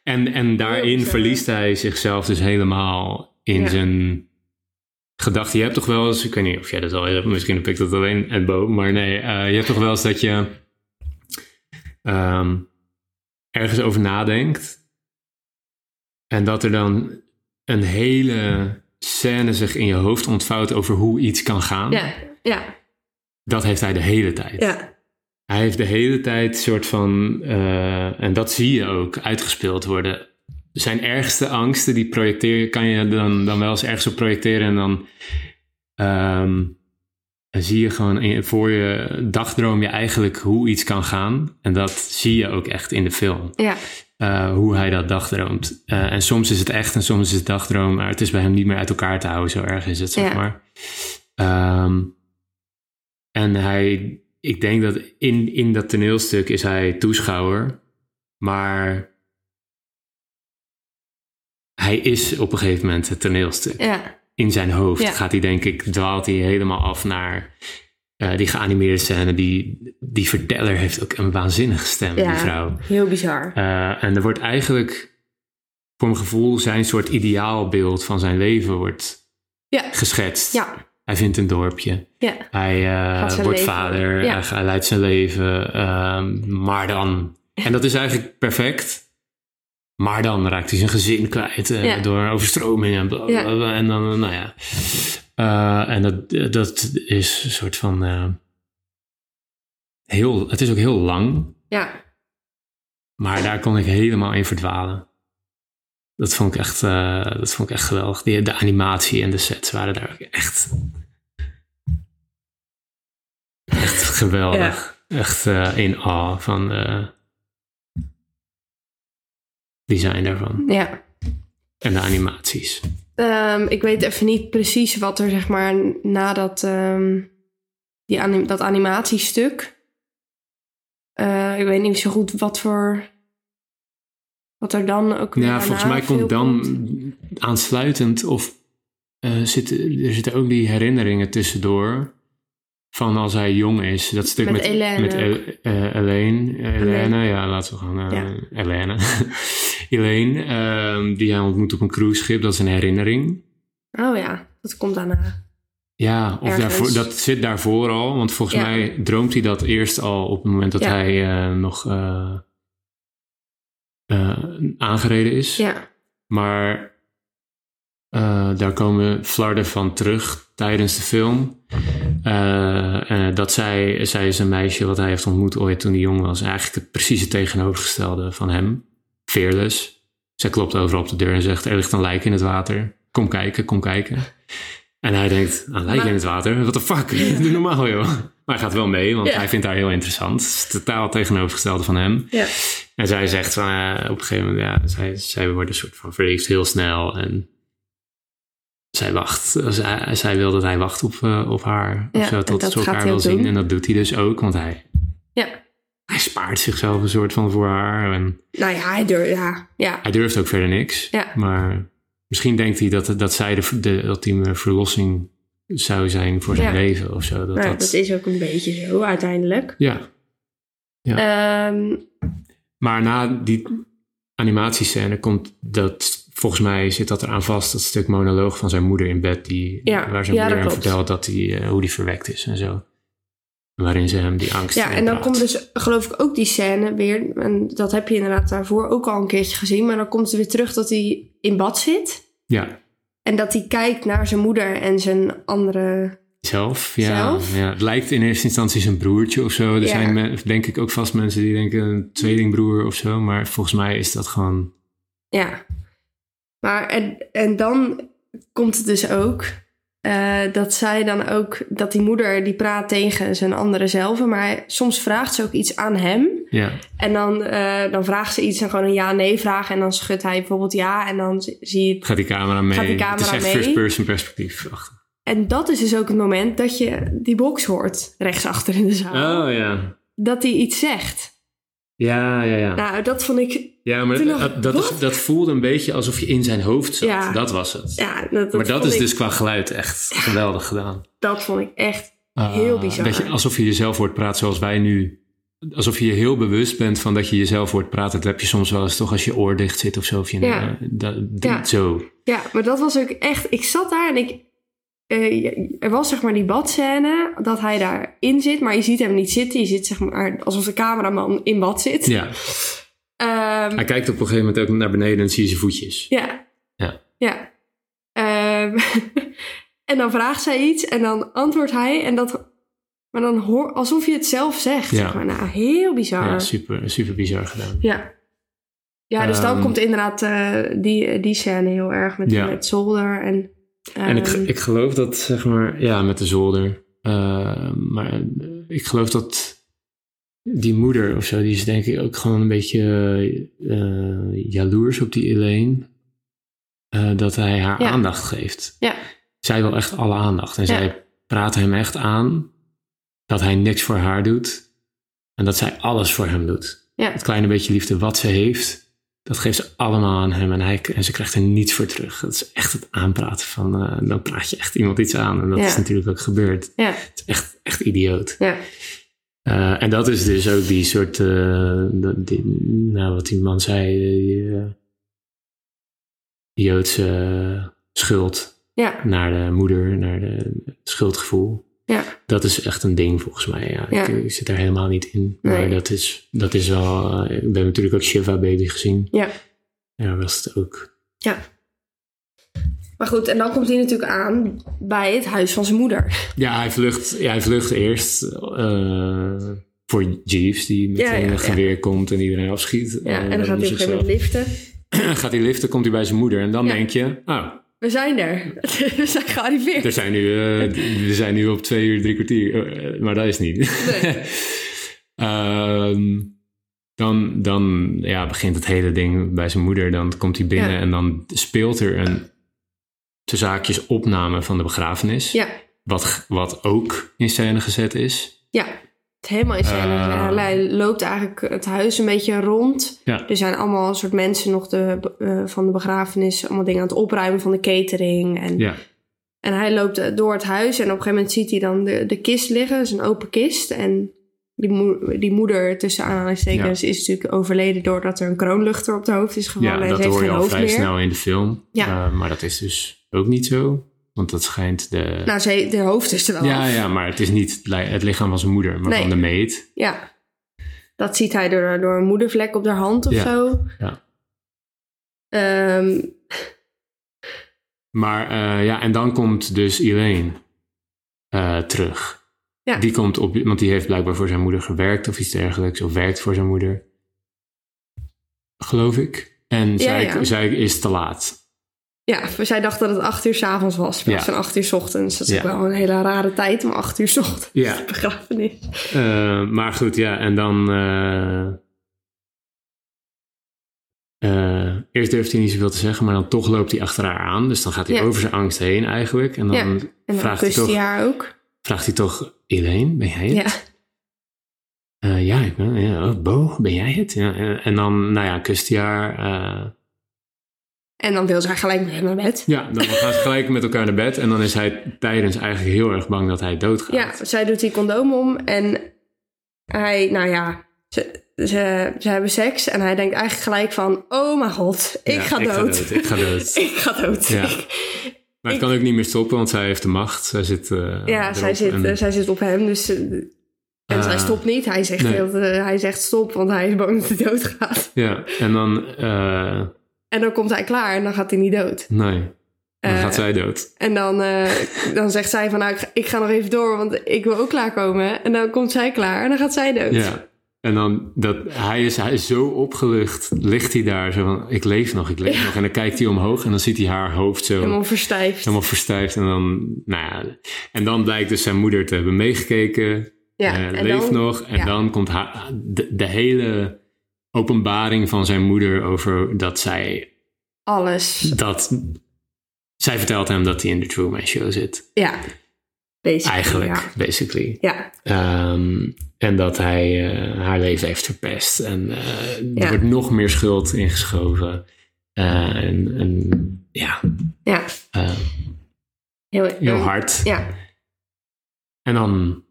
Speaker 1: en, en daarin verliest hij zichzelf dus helemaal in
Speaker 2: Ja.
Speaker 1: zijn gedachten. Je hebt toch wel eens, ik weet niet of jij dat al hebt, misschien heb ik dat alleen en Bo, maar nee, eh, je hebt toch wel eens dat je ehm, ergens over nadenkt en dat er dan een hele scène zich in je hoofd ontvouwt over hoe iets kan gaan.
Speaker 2: Ja, ja,
Speaker 1: Dat heeft hij de hele tijd.
Speaker 2: ja.
Speaker 1: Hij heeft de hele tijd soort van, eh, en dat zie je ook, uitgespeeld worden. Zijn ergste angsten, die projecteer, kan je dan, dan wel eens ergens op projecteren en dan ehm, zie je gewoon voor je dagdroom je eigenlijk hoe iets kan gaan. En dat zie je ook echt in de film.
Speaker 2: Ja,
Speaker 1: eh, hoe hij dat dagdroomt. Eh, en soms is het echt en soms is het dagdroom. Maar het is bij hem niet meer uit elkaar te houden. Zo erg is het, zeg
Speaker 2: Ja.
Speaker 1: maar. Ehm, en hij, ik denk dat in, in dat toneelstuk is hij toeschouwer. Maar hij is op een gegeven moment het toneelstuk
Speaker 2: ja,
Speaker 1: in zijn hoofd
Speaker 2: Ja.
Speaker 1: gaat hij denk ik, dwaalt hij helemaal af naar eh, die geanimeerde scène. Die, die verteller heeft ook een waanzinnige stem, die vrouw.
Speaker 2: Heel bizar.
Speaker 1: Eh, en er wordt eigenlijk, voor mijn gevoel, zijn soort ideaalbeeld van zijn leven wordt
Speaker 2: Ja,
Speaker 1: geschetst.
Speaker 2: ja,
Speaker 1: Hij vindt een dorpje.
Speaker 2: ja.
Speaker 1: Hij eh, wordt
Speaker 2: leven-
Speaker 1: vader.
Speaker 2: ja.
Speaker 1: Hij, hij leidt zijn leven. ehm, maar dan... En dat is eigenlijk perfect. Maar dan raakt hij zijn gezin kwijt eh,
Speaker 2: Ja.
Speaker 1: door overstroming en bla, bla,
Speaker 2: Ja.
Speaker 1: bla. En dan, eh, nou ja. Eh, en dat, dat is een soort van... eh, heel, het is ook heel lang.
Speaker 2: Ja,
Speaker 1: Maar daar kon ik helemaal in verdwalen. Dat vond ik echt, eh, dat vond ik echt geweldig. Die, de animatie en de sets waren daar ook echt... Echt geweldig. Echt eh, in awe van eh design daarvan.
Speaker 2: ja.
Speaker 1: En de animaties.
Speaker 2: Ehm, ik weet even niet precies wat er, zeg maar, na dat, ehm, die anim- dat animatiestuk. Eh, ik weet niet zo goed wat voor. Wat er dan ook. weer
Speaker 1: Ja, volgens mij komt dan
Speaker 2: komt.
Speaker 1: aansluitend of eh, zitten, er zitten ook die herinneringen tussendoor. Van als hij jong is. Dat stuk
Speaker 2: Met
Speaker 1: met,
Speaker 2: Helene
Speaker 1: met. El- eh, Elaine. Ja, laten we gaan. eh
Speaker 2: Ja.
Speaker 1: Elaine, ehm, die hij ontmoet op een cruiseschip. Dat is een herinnering.
Speaker 2: Oh ja, dat komt daarna.
Speaker 1: Ja, of daarvoor, dat zit daarvoor al. Want volgens
Speaker 2: Ja.
Speaker 1: mij droomt hij dat eerst al op het moment dat
Speaker 2: Ja.
Speaker 1: hij nog eh, aangereden is.
Speaker 2: Ja,
Speaker 1: Maar eh, daar komen flarden van terug tijdens de film. Eh, dat zij, zij is een meisje wat hij heeft ontmoet ooit toen hij jong was. Eigenlijk het precies het tegenovergestelde van hem. Fearless. Zij klopt overal op de deur en zegt, er ligt een lijk in het water. Kom kijken, kom kijken. En hij denkt, een lijk in het water? What the fuck? Doe normaal joh. Maar hij gaat wel mee, want hij vindt haar heel interessant. Het is totaal tegenovergestelde van hem.
Speaker 2: ja,
Speaker 1: En zij zegt van, eh, op een gegeven moment, ja, zij, zij wordt een soort van verliefd heel snel. En zij wacht, zij, zij wil dat hij wacht op, eh, op haar.
Speaker 2: Ja,
Speaker 1: of zo, tot ze elkaar wil zien. En dat doet hij dus ook, want hij,
Speaker 2: ja.
Speaker 1: hij spaart zichzelf een soort van voor haar. En
Speaker 2: Nou ja, hij durft. Ja, ja.
Speaker 1: hij durft ook verder niks.
Speaker 2: Ja.
Speaker 1: Maar misschien denkt hij dat, dat zij de, de ultieme verlossing zou zijn voor zijn
Speaker 2: Ja.
Speaker 1: leven of zo. Dat,
Speaker 2: Nou,
Speaker 1: dat,
Speaker 2: dat is ook een beetje zo uiteindelijk.
Speaker 1: Ja,
Speaker 2: Ehm,
Speaker 1: Maar na die animatiescène komt dat, volgens mij zit dat eraan vast, dat stuk monoloog van zijn moeder in bed, die,
Speaker 2: Ja,
Speaker 1: waar zijn
Speaker 2: ja,
Speaker 1: moeder hem vertelt dat hij, eh, hoe die verwekt is en zo. Waarin ze hem die angst
Speaker 2: ja, en dan komt dus geloof ik ook die scène weer. En dat heb je inderdaad daarvoor ook al een keertje gezien. Maar dan komt het weer terug dat hij in bad zit.
Speaker 1: Ja,
Speaker 2: En dat hij kijkt naar zijn moeder en zijn andere...
Speaker 1: zelf. Ja,
Speaker 2: Zelf?
Speaker 1: ja. Het lijkt in eerste instantie zijn broertje of zo. Er
Speaker 2: Ja.
Speaker 1: zijn me- denk ik ook vast mensen die denken een tweelingbroer of zo. Maar volgens mij is dat gewoon...
Speaker 2: Ja. Maar en, en dan komt het dus ook... eh, dat zij dan ook... Dat die moeder die praat tegen zijn andere zelf. Maar soms vraagt ze ook iets aan hem.
Speaker 1: Ja,
Speaker 2: En dan, eh, dan vraagt ze iets en gewoon een ja-nee vraag. En dan schudt hij bijvoorbeeld ja. En dan zie- je...
Speaker 1: gaat die camera mee.
Speaker 2: Gaat die
Speaker 1: het
Speaker 2: camera
Speaker 1: is echt
Speaker 2: mee?
Speaker 1: first-person perspectief. achter.
Speaker 2: En dat is dus ook het moment dat je die box hoort. Rechtsachter in de zaal.
Speaker 1: Oh ja.
Speaker 2: Dat hij iets zegt.
Speaker 1: Ja, ja, ja.
Speaker 2: Nou, dat vond ik...
Speaker 1: Ja, maar
Speaker 2: Toen
Speaker 1: dat,
Speaker 2: nog-
Speaker 1: dat, is- dat voelde een beetje alsof je in zijn hoofd zat.
Speaker 2: Ja.
Speaker 1: Dat was het.
Speaker 2: Ja, dat,
Speaker 1: maar dat is
Speaker 2: ik,
Speaker 1: dus qua geluid echt geweldig gedaan.
Speaker 2: Dat vond ik echt
Speaker 1: Ah,
Speaker 2: heel bizar.
Speaker 1: Dat je, alsof je jezelf hoort praten zoals wij nu. Alsof je je heel bewust bent van dat je jezelf hoort praten. Dat heb je soms wel eens toch als je oor dicht zit of zo. Of je,
Speaker 2: Ja.
Speaker 1: eh, dat,
Speaker 2: Ja.
Speaker 1: Zo.
Speaker 2: Ja, maar dat was ook echt... Ik zat daar en ik... eh, er was zeg maar die badscène, dat hij daarin zit, maar je ziet hem niet zitten. Je ziet zeg maar alsof de cameraman in bad zit.
Speaker 1: Ja.
Speaker 2: Ehm,
Speaker 1: Hij kijkt op een gegeven moment ook naar beneden en zie je zijn voetjes.
Speaker 2: Ja.
Speaker 1: Ja.
Speaker 2: Ja. Ehm, en dan vraagt zij iets en dan antwoordt hij en dat... Maar dan hoor... Alsof je het zelf zegt,
Speaker 1: Ja.
Speaker 2: zeg maar. Nou, heel bizar.
Speaker 1: Ja,
Speaker 2: Ja.
Speaker 1: super, super bizar gedaan.
Speaker 2: Ja, dus dan
Speaker 1: Ehm,
Speaker 2: komt inderdaad eh, die, die scène heel erg met,
Speaker 1: Ja.
Speaker 2: met Zolder en...
Speaker 1: En ik,
Speaker 2: ehm,
Speaker 1: ik geloof dat, zeg maar, ja, met de zolder. Eh, maar eh, ik geloof dat die moeder of zo, die is denk ik ook gewoon een beetje eh, jaloers op die Elaine. Eh, dat hij haar
Speaker 2: Ja.
Speaker 1: aandacht geeft.
Speaker 2: Ja.
Speaker 1: Zij wil echt alle aandacht. En
Speaker 2: Ja.
Speaker 1: zij praat hem echt aan dat hij niks voor haar doet. En dat zij alles voor hem doet.
Speaker 2: Ja.
Speaker 1: Het kleine beetje liefde wat ze heeft, dat geeft ze allemaal aan hem. En, hij, en ze krijgt er niets voor terug. Dat is echt het aanpraten van, eh, dan praat je echt iemand iets aan. En dat
Speaker 2: Ja.
Speaker 1: is natuurlijk ook gebeurd.
Speaker 2: Ja,
Speaker 1: Het is echt, echt idioot.
Speaker 2: ja,
Speaker 1: Eh, en dat is dus ook die soort, eh, die, nou wat die man zei, die, Joodse schuld naar de moeder, naar de schuldgevoel.
Speaker 2: Ja.
Speaker 1: Dat is echt een ding volgens mij. Ja.
Speaker 2: Ja.
Speaker 1: Ik, ik zit daar helemaal niet in.
Speaker 2: Nee.
Speaker 1: Maar dat is, dat is wel. eh, ik heb natuurlijk ook Shiva Baby gezien.
Speaker 2: Ja.
Speaker 1: Ja, was het ook.
Speaker 2: Maar goed, en dan komt hij natuurlijk aan bij het huis van zijn moeder.
Speaker 1: Ja, hij vlucht, ja, hij vlucht eerst eh, voor Jeeves, die met
Speaker 2: Ja, ja,
Speaker 1: een
Speaker 2: ja.
Speaker 1: geweer komt en iedereen afschiet.
Speaker 2: Ja,
Speaker 1: Eh,
Speaker 2: en dan gaat hij op een
Speaker 1: moest
Speaker 2: gegeven moment liften.
Speaker 1: gaat hij liften, komt hij bij zijn moeder. En dan
Speaker 2: Ja.
Speaker 1: denk je, oh,
Speaker 2: We zijn er. We zijn gearriveerd.
Speaker 1: we zijn nu, eh, we zijn nu op twee uur, drie kwartier. Eh, maar dat is niet.
Speaker 2: Nee.
Speaker 1: Ehm, dan dan ja, begint het hele ding bij zijn moeder. Dan komt hij binnen
Speaker 2: Ja.
Speaker 1: en dan speelt er een te zaakjes opname van de begrafenis.
Speaker 2: Ja,
Speaker 1: Wat, wat ook in scène gezet is.
Speaker 2: ja. Helemaal in scène.
Speaker 1: Eh.
Speaker 2: Hij loopt eigenlijk het huis een beetje rond.
Speaker 1: Ja,
Speaker 2: Er zijn allemaal soort mensen nog de, eh, van de begrafenis. Allemaal dingen aan het opruimen van de catering. En,
Speaker 1: ja,
Speaker 2: en hij loopt eh, door het huis. En op een gegeven moment ziet hij dan de, de kist liggen. Is een open kist. En die, die moeder, tussen aanhalingstekens, is natuurlijk overleden... doordat er een kroonluchter op de hoofd is gevallen.
Speaker 1: ja
Speaker 2: en
Speaker 1: dat hoor je al vrij
Speaker 2: meer.
Speaker 1: snel in de film.
Speaker 2: Ja.
Speaker 1: Maar dat is dus ook niet zo. Want dat schijnt de...
Speaker 2: Nou, ze, de hoofd is er wel
Speaker 1: ja,
Speaker 2: af.
Speaker 1: ja, maar het is niet het lichaam van zijn moeder, maar
Speaker 2: Nee.
Speaker 1: van de meid.
Speaker 2: Ja. Dat ziet hij door, door een moedervlek op haar hand of
Speaker 1: Ja,
Speaker 2: zo.
Speaker 1: ja.
Speaker 2: Ehm,
Speaker 1: Maar eh, ja, en dan komt dus Elaine eh, terug.
Speaker 2: Ja.
Speaker 1: Die komt op, want die heeft blijkbaar voor zijn moeder gewerkt of iets dergelijks, of werkt voor zijn moeder. Geloof ik. En
Speaker 2: Ja,
Speaker 1: zij, zij is te laat.
Speaker 2: Ja, zij dacht dat het acht uur s'avonds was. In plaats
Speaker 1: Ja.
Speaker 2: acht uur 's ochtends. Dat is
Speaker 1: Ja.
Speaker 2: wel een hele rare tijd om acht uur 's ochtends
Speaker 1: Ja.
Speaker 2: te begrafenis.
Speaker 1: Eh, maar goed, ja, en dan. eh, eh, eerst durft hij niet zoveel te zeggen, maar dan toch loopt hij achter haar aan. Dus dan gaat hij
Speaker 2: Ja.
Speaker 1: over zijn angst heen eigenlijk. En dan,
Speaker 2: Ja. En dan
Speaker 1: vraagt, hij
Speaker 2: kust hij
Speaker 1: toch,
Speaker 2: haar ook.
Speaker 1: vraagt hij toch: Elaine, ben jij het?
Speaker 2: Ja.
Speaker 1: Ja, ik ben. Ja, oh, Bo, ben jij het? Ja, en dan, nou ja, kust hij haar.
Speaker 2: En dan wil ze haar gelijk met hem naar bed.
Speaker 1: ja, dan gaan ze gelijk met elkaar naar bed. En dan is hij tijdens eigenlijk heel erg bang dat hij doodgaat.
Speaker 2: Ja, zij doet die condoom om. En hij, nou ja, ze, ze, ze hebben seks. En hij denkt eigenlijk gelijk van... Oh mijn god, ik
Speaker 1: Ja,
Speaker 2: ga
Speaker 1: ik ga
Speaker 2: dood.
Speaker 1: ik ga dood.
Speaker 2: ik ga dood.
Speaker 1: Ja. Maar het kan ook niet meer stoppen, want zij heeft de macht. Zij zit. eh,
Speaker 2: Ja, zij zit,
Speaker 1: en-
Speaker 2: eh, zij zit op hem, dus... eh, en zij stopt niet. Hij zegt,
Speaker 1: Nee.
Speaker 2: heel, hij zegt stop, want hij is bang dat hij doodgaat.
Speaker 1: Ja, en dan.
Speaker 2: En dan komt hij klaar en dan gaat hij niet dood.
Speaker 1: nee, dan
Speaker 2: Eh,
Speaker 1: gaat zij dood.
Speaker 2: En dan, eh, dan zegt zij van, nou, ik ga, ik ga nog even door, want ik wil ook klaarkomen. En dan komt zij klaar en dan gaat zij dood.
Speaker 1: Ja. En dan, dat, hij, is, hij is zo opgelucht, ligt hij daar zo van, ik leef nog, ik leef nog. En dan kijkt hij omhoog en dan ziet hij haar hoofd zo
Speaker 2: Helemaal verstijfd.
Speaker 1: helemaal verstijfd. En dan, nou ja, en dan blijkt dus zijn moeder te hebben meegekeken,
Speaker 2: ja, en
Speaker 1: leeft
Speaker 2: dan,
Speaker 1: nog. En
Speaker 2: ja.
Speaker 1: dan komt haar, de, de hele openbaring van zijn moeder over dat zij,
Speaker 2: Alles.
Speaker 1: dat, zij vertelt hem dat hij in de Truman Show zit.
Speaker 2: Ja. Basically,
Speaker 1: Eigenlijk,
Speaker 2: Ja.
Speaker 1: basically.
Speaker 2: ja.
Speaker 1: Ehm, en dat hij eh, haar leven heeft verpest. En eh, er
Speaker 2: Ja.
Speaker 1: wordt nog meer schuld ingeschoven. Eh, en, en ja,
Speaker 2: Ja.
Speaker 1: eh,
Speaker 2: Heel,
Speaker 1: heel hard.
Speaker 2: Ja.
Speaker 1: En dan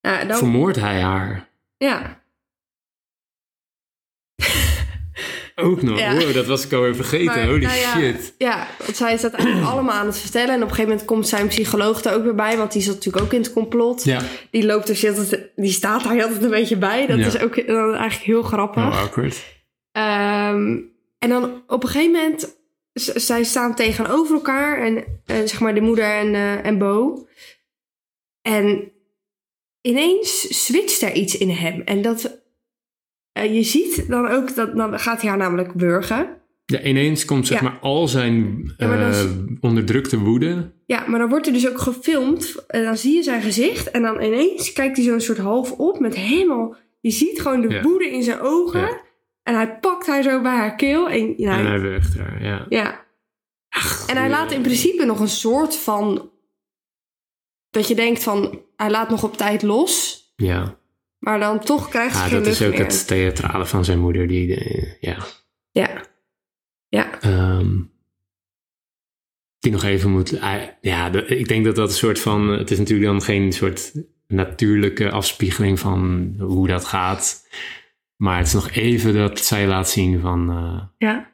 Speaker 2: Nou, dan,
Speaker 1: vermoordt hij haar.
Speaker 2: ja.
Speaker 1: Ook nog.
Speaker 2: Ja.
Speaker 1: Wow, dat was ik alweer vergeten.
Speaker 2: Maar,
Speaker 1: Holy
Speaker 2: nou ja,
Speaker 1: shit.
Speaker 2: Ja, want zij is dat eigenlijk allemaal aan het vertellen. En op een gegeven moment komt zijn psycholoog er ook weer bij. Want die zat natuurlijk ook in het complot.
Speaker 1: Ja,
Speaker 2: Die loopt er zit, die staat daar altijd een beetje bij. Dat is ook dan eigenlijk heel grappig.
Speaker 1: heel awkward.
Speaker 2: Ehm, en dan op een gegeven moment, zij staan tegenover elkaar. En, en zeg maar de moeder en, eh, en Bo. En ineens switcht er iets in hem. En dat, eh, je ziet dan ook, dat dan gaat hij haar namelijk burgen.
Speaker 1: Ja, ineens komt zeg
Speaker 2: Ja.
Speaker 1: maar al zijn
Speaker 2: Ja, maar dan
Speaker 1: eh, onderdrukte woede.
Speaker 2: Ja, maar dan wordt er dus ook gefilmd. En dan zie je zijn gezicht. En dan ineens kijkt hij zo'n soort half op met helemaal... Je ziet gewoon de
Speaker 1: Ja.
Speaker 2: woede in zijn ogen. En hij pakt haar zo bij haar keel. En, ja,
Speaker 1: En hij weegt haar, ja.
Speaker 2: ja. En hij laat in principe nog een soort van... Dat je denkt van... Hij laat nog op tijd los.
Speaker 1: Ja,
Speaker 2: Maar dan toch krijgt ze
Speaker 1: ja
Speaker 2: geen
Speaker 1: dat is
Speaker 2: lucht
Speaker 1: ook het theatrale van zijn moeder. Die, eh, ja,
Speaker 2: Ja. Ja.
Speaker 1: Ehm, die nog even moet. hij- ja, de- ik denk dat dat een soort van. Het is natuurlijk dan geen soort natuurlijke afspiegeling van hoe dat gaat. Maar het is nog even dat zij laat zien van. eh,
Speaker 2: Ja.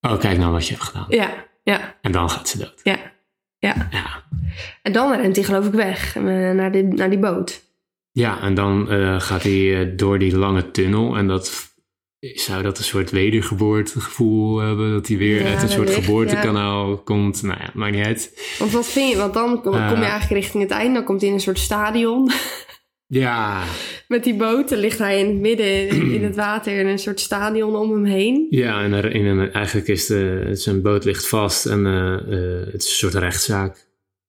Speaker 1: oh, kijk nou wat je hebt gedaan.
Speaker 2: Ja. Ja.
Speaker 1: En dan gaat ze dood.
Speaker 2: Ja. Ja.
Speaker 1: Ja,
Speaker 2: En dan rent hij geloof ik weg. eh, Naar, die, naar die boot.
Speaker 1: Ja en dan eh, gaat hij eh, door die lange tunnel. En dat. Zou dat een soort wedergeboortegevoel hebben? Dat hij weer
Speaker 2: Ja,
Speaker 1: uit een soort geboortekanaal komt? Nou ja, maakt niet uit.
Speaker 2: Want wat vind je? Want dan kom,
Speaker 1: Eh.
Speaker 2: kom je eigenlijk richting het einde. Dan komt hij in een soort stadion.
Speaker 1: Ja,
Speaker 2: Met die boot. Dan ligt hij in het midden in, het water. In een soort stadion om hem heen.
Speaker 1: Ja, en er, in een, eigenlijk is de, zijn boot ligt vast en het is een soort rechtszaak.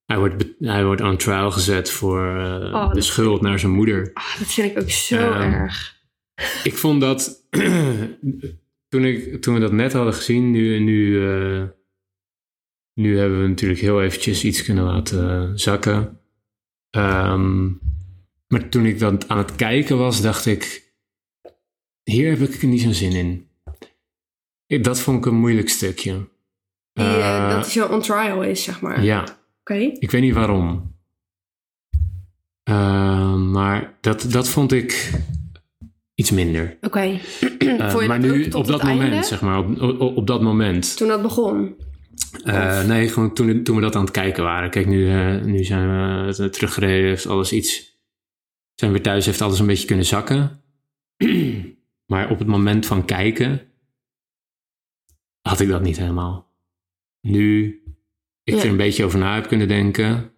Speaker 1: Hij wordt, hij wordt on trial gezet voor eh,
Speaker 2: Oh,
Speaker 1: de schuld naar zijn moeder.
Speaker 2: Ah, dat vind ik ook zo
Speaker 1: Ehm,
Speaker 2: erg.
Speaker 1: Ik vond dat, toen, ik, toen we dat net hadden gezien, nu, nu, eh, nu hebben we natuurlijk heel eventjes iets kunnen laten zakken. Ehm, maar toen ik dat aan het kijken was, dacht ik, hier heb ik niet zo'n zin in. Ik- Dat vond ik een moeilijk stukje.
Speaker 2: Die, Eh, dat hij zo on trial is, zeg maar.
Speaker 1: ja, Ik weet niet waarom. Eh, maar dat, dat vond ik iets minder.
Speaker 2: Oké.
Speaker 1: Eh,
Speaker 2: je
Speaker 1: maar nu op dat moment,
Speaker 2: einde?
Speaker 1: zeg maar, op, op, op dat moment.
Speaker 2: Toen dat begon.
Speaker 1: Eh, nee, gewoon toen, toen we dat aan het kijken waren. Kijk, nu, eh, nu zijn we eh, teruggereden, heeft alles iets. Zijn we thuis, heeft alles een beetje kunnen zakken. maar op het moment van kijken had ik dat niet helemaal. Nu ik
Speaker 2: Ja.
Speaker 1: er een beetje over na heb kunnen denken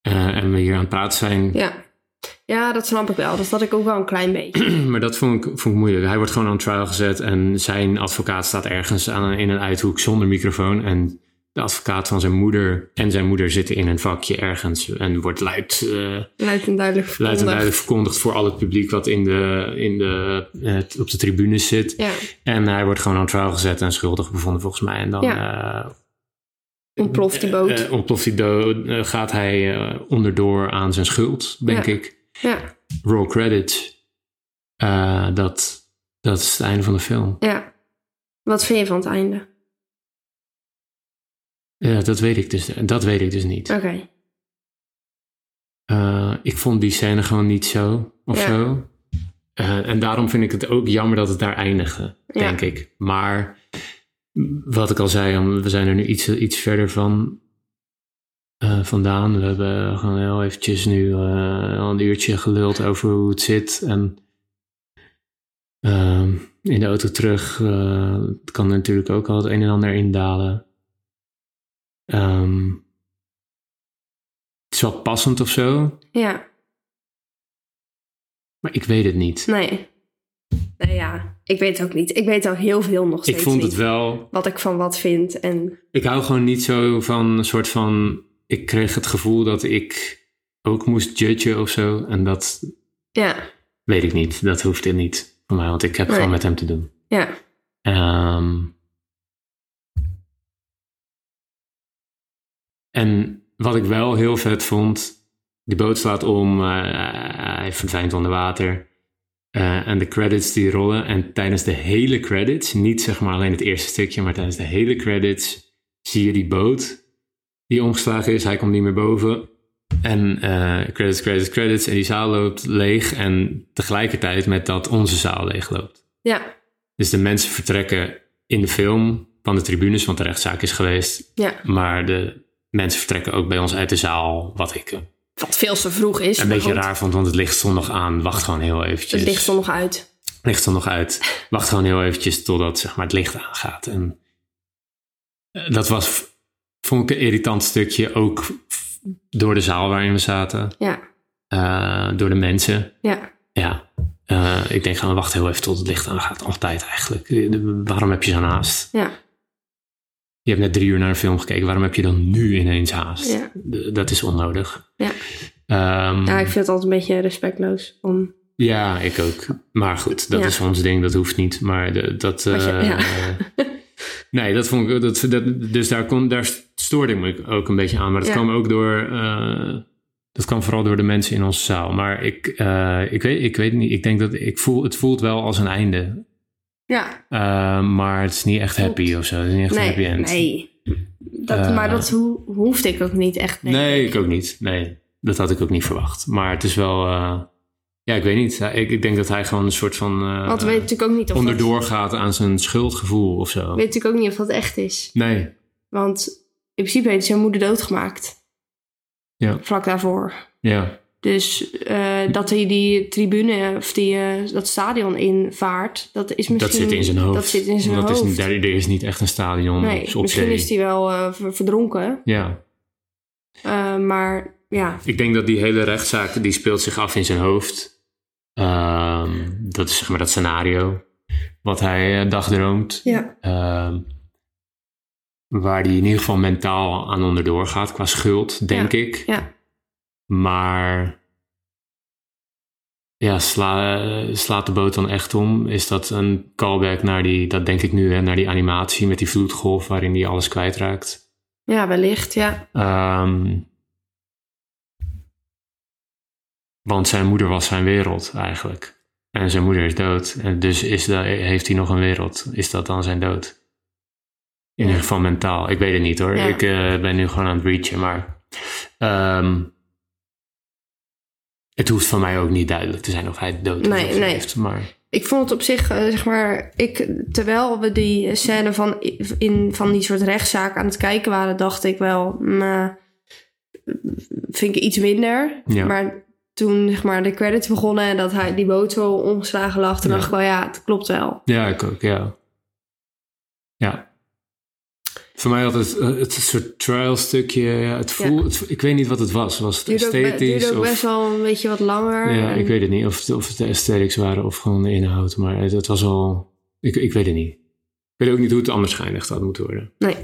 Speaker 1: eh, en we hier aan het praten zijn,
Speaker 2: Ja. Ja, dat snap ik wel. Dat had ik ook wel een klein beetje.
Speaker 1: maar dat vond ik, vond ik moeilijk. Hij wordt gewoon on trial gezet en zijn advocaat staat ergens aan, in een uithoek zonder microfoon. En de advocaat van zijn moeder en zijn moeder zitten in een vakje ergens en wordt luid, eh,
Speaker 2: Luid en duidelijk
Speaker 1: luid en
Speaker 2: verkondigd.
Speaker 1: duidelijk verkondigd voor al het publiek wat in de, in de, op de tribunes zit.
Speaker 2: Ja.
Speaker 1: En hij wordt gewoon on trial gezet en schuldig bevonden volgens mij. En dan eh,
Speaker 2: Ontploft die boot.
Speaker 1: eh, ontploft die eh, gaat hij onderdoor aan zijn schuld, denk
Speaker 2: Ja.
Speaker 1: ik.
Speaker 2: ja.
Speaker 1: Roll credits. Eh, dat, dat is het einde van de film.
Speaker 2: Ja. Wat vind je van het einde?
Speaker 1: Ja, dat weet ik dus, dat weet ik dus niet.
Speaker 2: Oké.
Speaker 1: Ik vond die scène gewoon niet zo, of
Speaker 2: Ja.
Speaker 1: zo. En daarom vind ik het ook jammer dat het daar eindigde, denk ik. Maar wat ik al zei, we zijn er nu iets, iets verder van eh, vandaan. We hebben gewoon heel eventjes nu eh, al een uurtje geluld over hoe het zit. En ehm, in de auto terug eh, het kan natuurlijk ook al het een en ander indalen. Ehm, het is wel passend of zo,
Speaker 2: Ja.
Speaker 1: maar ik weet het niet.
Speaker 2: Nee. Nee, ja. Ik weet het ook niet. Ik weet ook heel veel nog
Speaker 1: Ik
Speaker 2: steeds
Speaker 1: vond het
Speaker 2: niet.
Speaker 1: wel.
Speaker 2: Wat ik van wat vind. En
Speaker 1: Ik hou gewoon niet zo van een soort van. Ik kreeg het gevoel dat ik ook moest judgen of zo. En dat
Speaker 2: ja.
Speaker 1: weet ik niet. Dat hoeft dit niet voor mij, want ik heb
Speaker 2: Nee.
Speaker 1: gewoon met hem te doen.
Speaker 2: Ja.
Speaker 1: Ehm, en wat ik wel heel vet vond. Die boot slaat om. eh, hij verdwijnt onder water. Eh, en de credits die rollen. En tijdens de hele credits, niet zeg maar alleen het eerste stukje, maar tijdens de hele credits zie je die boot die omgeslagen is. Hij komt niet meer boven. En eh, credits, credits, credits. En die zaal loopt leeg. En tegelijkertijd met dat onze zaal leeg loopt.
Speaker 2: Ja.
Speaker 1: Dus de mensen vertrekken in de film van de tribunes, want de rechtszaak is geweest.
Speaker 2: Ja.
Speaker 1: Maar de mensen vertrekken ook bij ons uit de zaal, wat ik eh,
Speaker 2: Wat veel te vroeg is.
Speaker 1: een beetje
Speaker 2: goed,
Speaker 1: raar vond, want het licht stond nog aan. Wacht gewoon heel eventjes.
Speaker 2: Het licht stond nog uit.
Speaker 1: licht stond nog uit. Wacht gewoon heel eventjes totdat zeg maar, het licht aangaat. En eh, dat was, vond ik een irritant stukje, ook door de zaal waarin we zaten.
Speaker 2: Ja.
Speaker 1: eh, door de mensen.
Speaker 2: Ja.
Speaker 1: Ja, Eh, ik denk gewoon wacht heel even tot het licht aangaat. Altijd eigenlijk. Waarom heb je zo'n haast?
Speaker 2: Ja.
Speaker 1: Je hebt net drie uur naar een film gekeken. Waarom heb je dan nu ineens haast?
Speaker 2: Ja.
Speaker 1: Dat is onnodig.
Speaker 2: Ja.
Speaker 1: Ehm,
Speaker 2: Ja, ik vind het altijd een beetje respectloos. Om...
Speaker 1: ja, ik ook. Maar goed, dat
Speaker 2: Ja.
Speaker 1: is ons ding. Dat hoeft niet. Maar de- dat...
Speaker 2: Je-
Speaker 1: eh,
Speaker 2: ja.
Speaker 1: nee, dat vond ik... Dat, dat, dus daar, kon, daar stoorde ik me ook een beetje aan. Maar dat kwam ook door... eh, dat kwam vooral door de mensen in onze zaal. Maar ik, eh, ik, weet, ik weet niet. Ik denk dat... Ik voel, het voelt wel als een einde.
Speaker 2: Ja,
Speaker 1: Eh, maar het is niet echt happy of zo. Het is niet echt happy
Speaker 2: nee,
Speaker 1: end.
Speaker 2: nee. Dat,
Speaker 1: Eh,
Speaker 2: maar dat ho hoefde ik ook niet echt.
Speaker 1: Nee. ik ook niet. Nee, dat had ik ook niet verwacht. Maar het is wel... eh, ja, ik weet niet. Ik, ik denk dat hij gewoon een soort van...
Speaker 2: Want we weten natuurlijk ook niet of dat,
Speaker 1: onderdoor gaat aan zijn schuldgevoel of zo.
Speaker 2: we weten natuurlijk ook niet of dat echt is.
Speaker 1: Nee.
Speaker 2: Want in principe heeft zijn moeder doodgemaakt.
Speaker 1: Ja.
Speaker 2: Vlak daarvoor.
Speaker 1: Ja.
Speaker 2: Dus dat hij die tribune of die, eh, dat stadion invaart, dat is misschien...
Speaker 1: Dat zit in zijn hoofd.
Speaker 2: Dat zit in zijn
Speaker 1: Dat
Speaker 2: hoofd.
Speaker 1: Is, niet- is niet echt een stadion
Speaker 2: nee,
Speaker 1: op
Speaker 2: misschien
Speaker 1: zee.
Speaker 2: is hij wel eh, ver- verdronken.
Speaker 1: Ja.
Speaker 2: Eh, maar ja,
Speaker 1: Ik denk dat die hele rechtszaak, die speelt zich af in zijn hoofd. Ehm, dat is zeg maar dat scenario wat hij eh, dagdroomt.
Speaker 2: ja,
Speaker 1: Ehm, waar hij in ieder geval mentaal aan onderdoor gaat qua schuld, denk ik.
Speaker 2: ja.
Speaker 1: Maar ja, sla, slaat de boot dan echt om? Is dat een callback naar die, dat denk ik nu, hè, naar die animatie met die vloedgolf waarin hij alles kwijtraakt?
Speaker 2: ja, wellicht, ja.
Speaker 1: Ehm, want zijn moeder was zijn wereld eigenlijk. En zijn moeder is dood. En dus is dat, heeft hij nog een wereld. Is dat dan zijn dood? In ieder geval mentaal. Ik weet het niet hoor.
Speaker 2: Ja.
Speaker 1: Ik eh, ben nu gewoon aan het reachen. Maar ehm, het hoeft van mij ook niet duidelijk te zijn of hij dood is
Speaker 2: Nee,
Speaker 1: of
Speaker 2: nee.
Speaker 1: heeft. Maar
Speaker 2: Ik vond het op zich, eh, zeg maar, ik, terwijl we die scène van, in, van die soort rechtszaak aan het kijken waren, dacht ik wel, nou, vind ik iets minder.
Speaker 1: Ja.
Speaker 2: Maar toen zeg maar, de credits begonnen en dat hij die boot zo omgeslagen lag, toen
Speaker 1: Ja.
Speaker 2: dacht ik wel, ja, het klopt wel.
Speaker 1: ja, ik ook, ja. Ja. Voor mij had het, eh, het soort trial stukje, het voel, het, ik weet niet wat het was. Was het
Speaker 2: Het duurde
Speaker 1: esthetisch?
Speaker 2: duurde ook
Speaker 1: of,
Speaker 2: best wel een beetje wat langer.
Speaker 1: Ja,
Speaker 2: En-
Speaker 1: ik weet het niet. Of het, of het de aesthetics waren of gewoon de inhoud. Maar het, het was al... Ik, ik weet het niet. Ik weet ook niet hoe het anders geëindigd had moeten worden.
Speaker 2: Nee,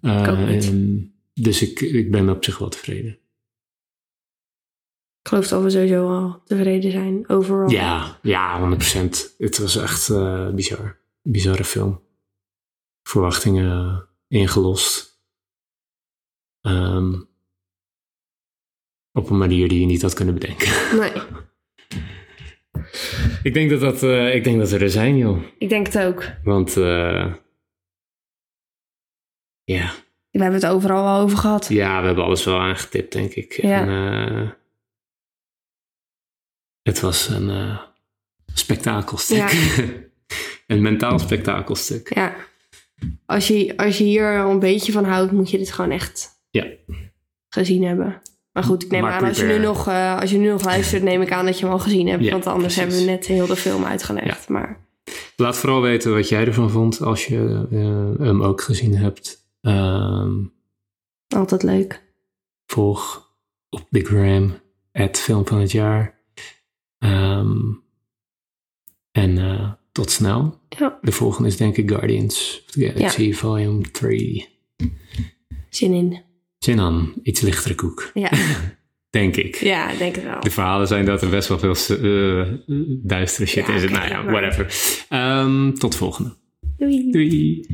Speaker 1: Eh, ehm, dus ik, ik ben op zich wel tevreden.
Speaker 2: ik geloof dat we sowieso al tevreden zijn, overal.
Speaker 1: Ja, ja, 100%. Het was echt eh, bizar. Bizarre film. Verwachtingen ingelost. Ehm, op een manier die je niet had kunnen bedenken.
Speaker 2: Nee,
Speaker 1: ik, denk dat dat, eh, ik denk dat we er zijn, joh.
Speaker 2: ik denk het ook.
Speaker 1: Want eh, ja,
Speaker 2: We hebben het overal wel over gehad.
Speaker 1: ja, we hebben alles wel aangetipt, denk ik.
Speaker 2: Ja.
Speaker 1: En, eh, het was een spektakelstuk. een mentaal spektakelstuk.
Speaker 2: Ja. Als je, als je hier een beetje van houdt, moet je dit gewoon echt
Speaker 1: Ja.
Speaker 2: gezien hebben. Maar goed, ik neem
Speaker 1: Maar
Speaker 2: aan, als je, nu nog, eh, als je nu nog luistert, neem ik aan dat je hem al gezien hebt.
Speaker 1: Ja,
Speaker 2: want anders
Speaker 1: precies.
Speaker 2: hebben we net heel de film uitgelegd. Maar
Speaker 1: Laat vooral weten wat jij ervan vond als je eh, hem ook gezien hebt. Ehm,
Speaker 2: altijd leuk.
Speaker 1: volg op de gram, het film van het jaar. Ehm, en eh, tot snel.
Speaker 2: Ja,
Speaker 1: De volgende is denk ik Guardians of the Galaxy Volume 3.
Speaker 2: zin in.
Speaker 1: Zin aan, iets lichtere koek,
Speaker 2: Ja,
Speaker 1: denk ik.
Speaker 2: ja denk het wel.
Speaker 1: De verhalen zijn dat er best wel veel eh, duistere shit
Speaker 2: Ja, oké,
Speaker 1: nou ja, whatever. Ehm, tot volgende.
Speaker 2: Doei.
Speaker 1: Doei.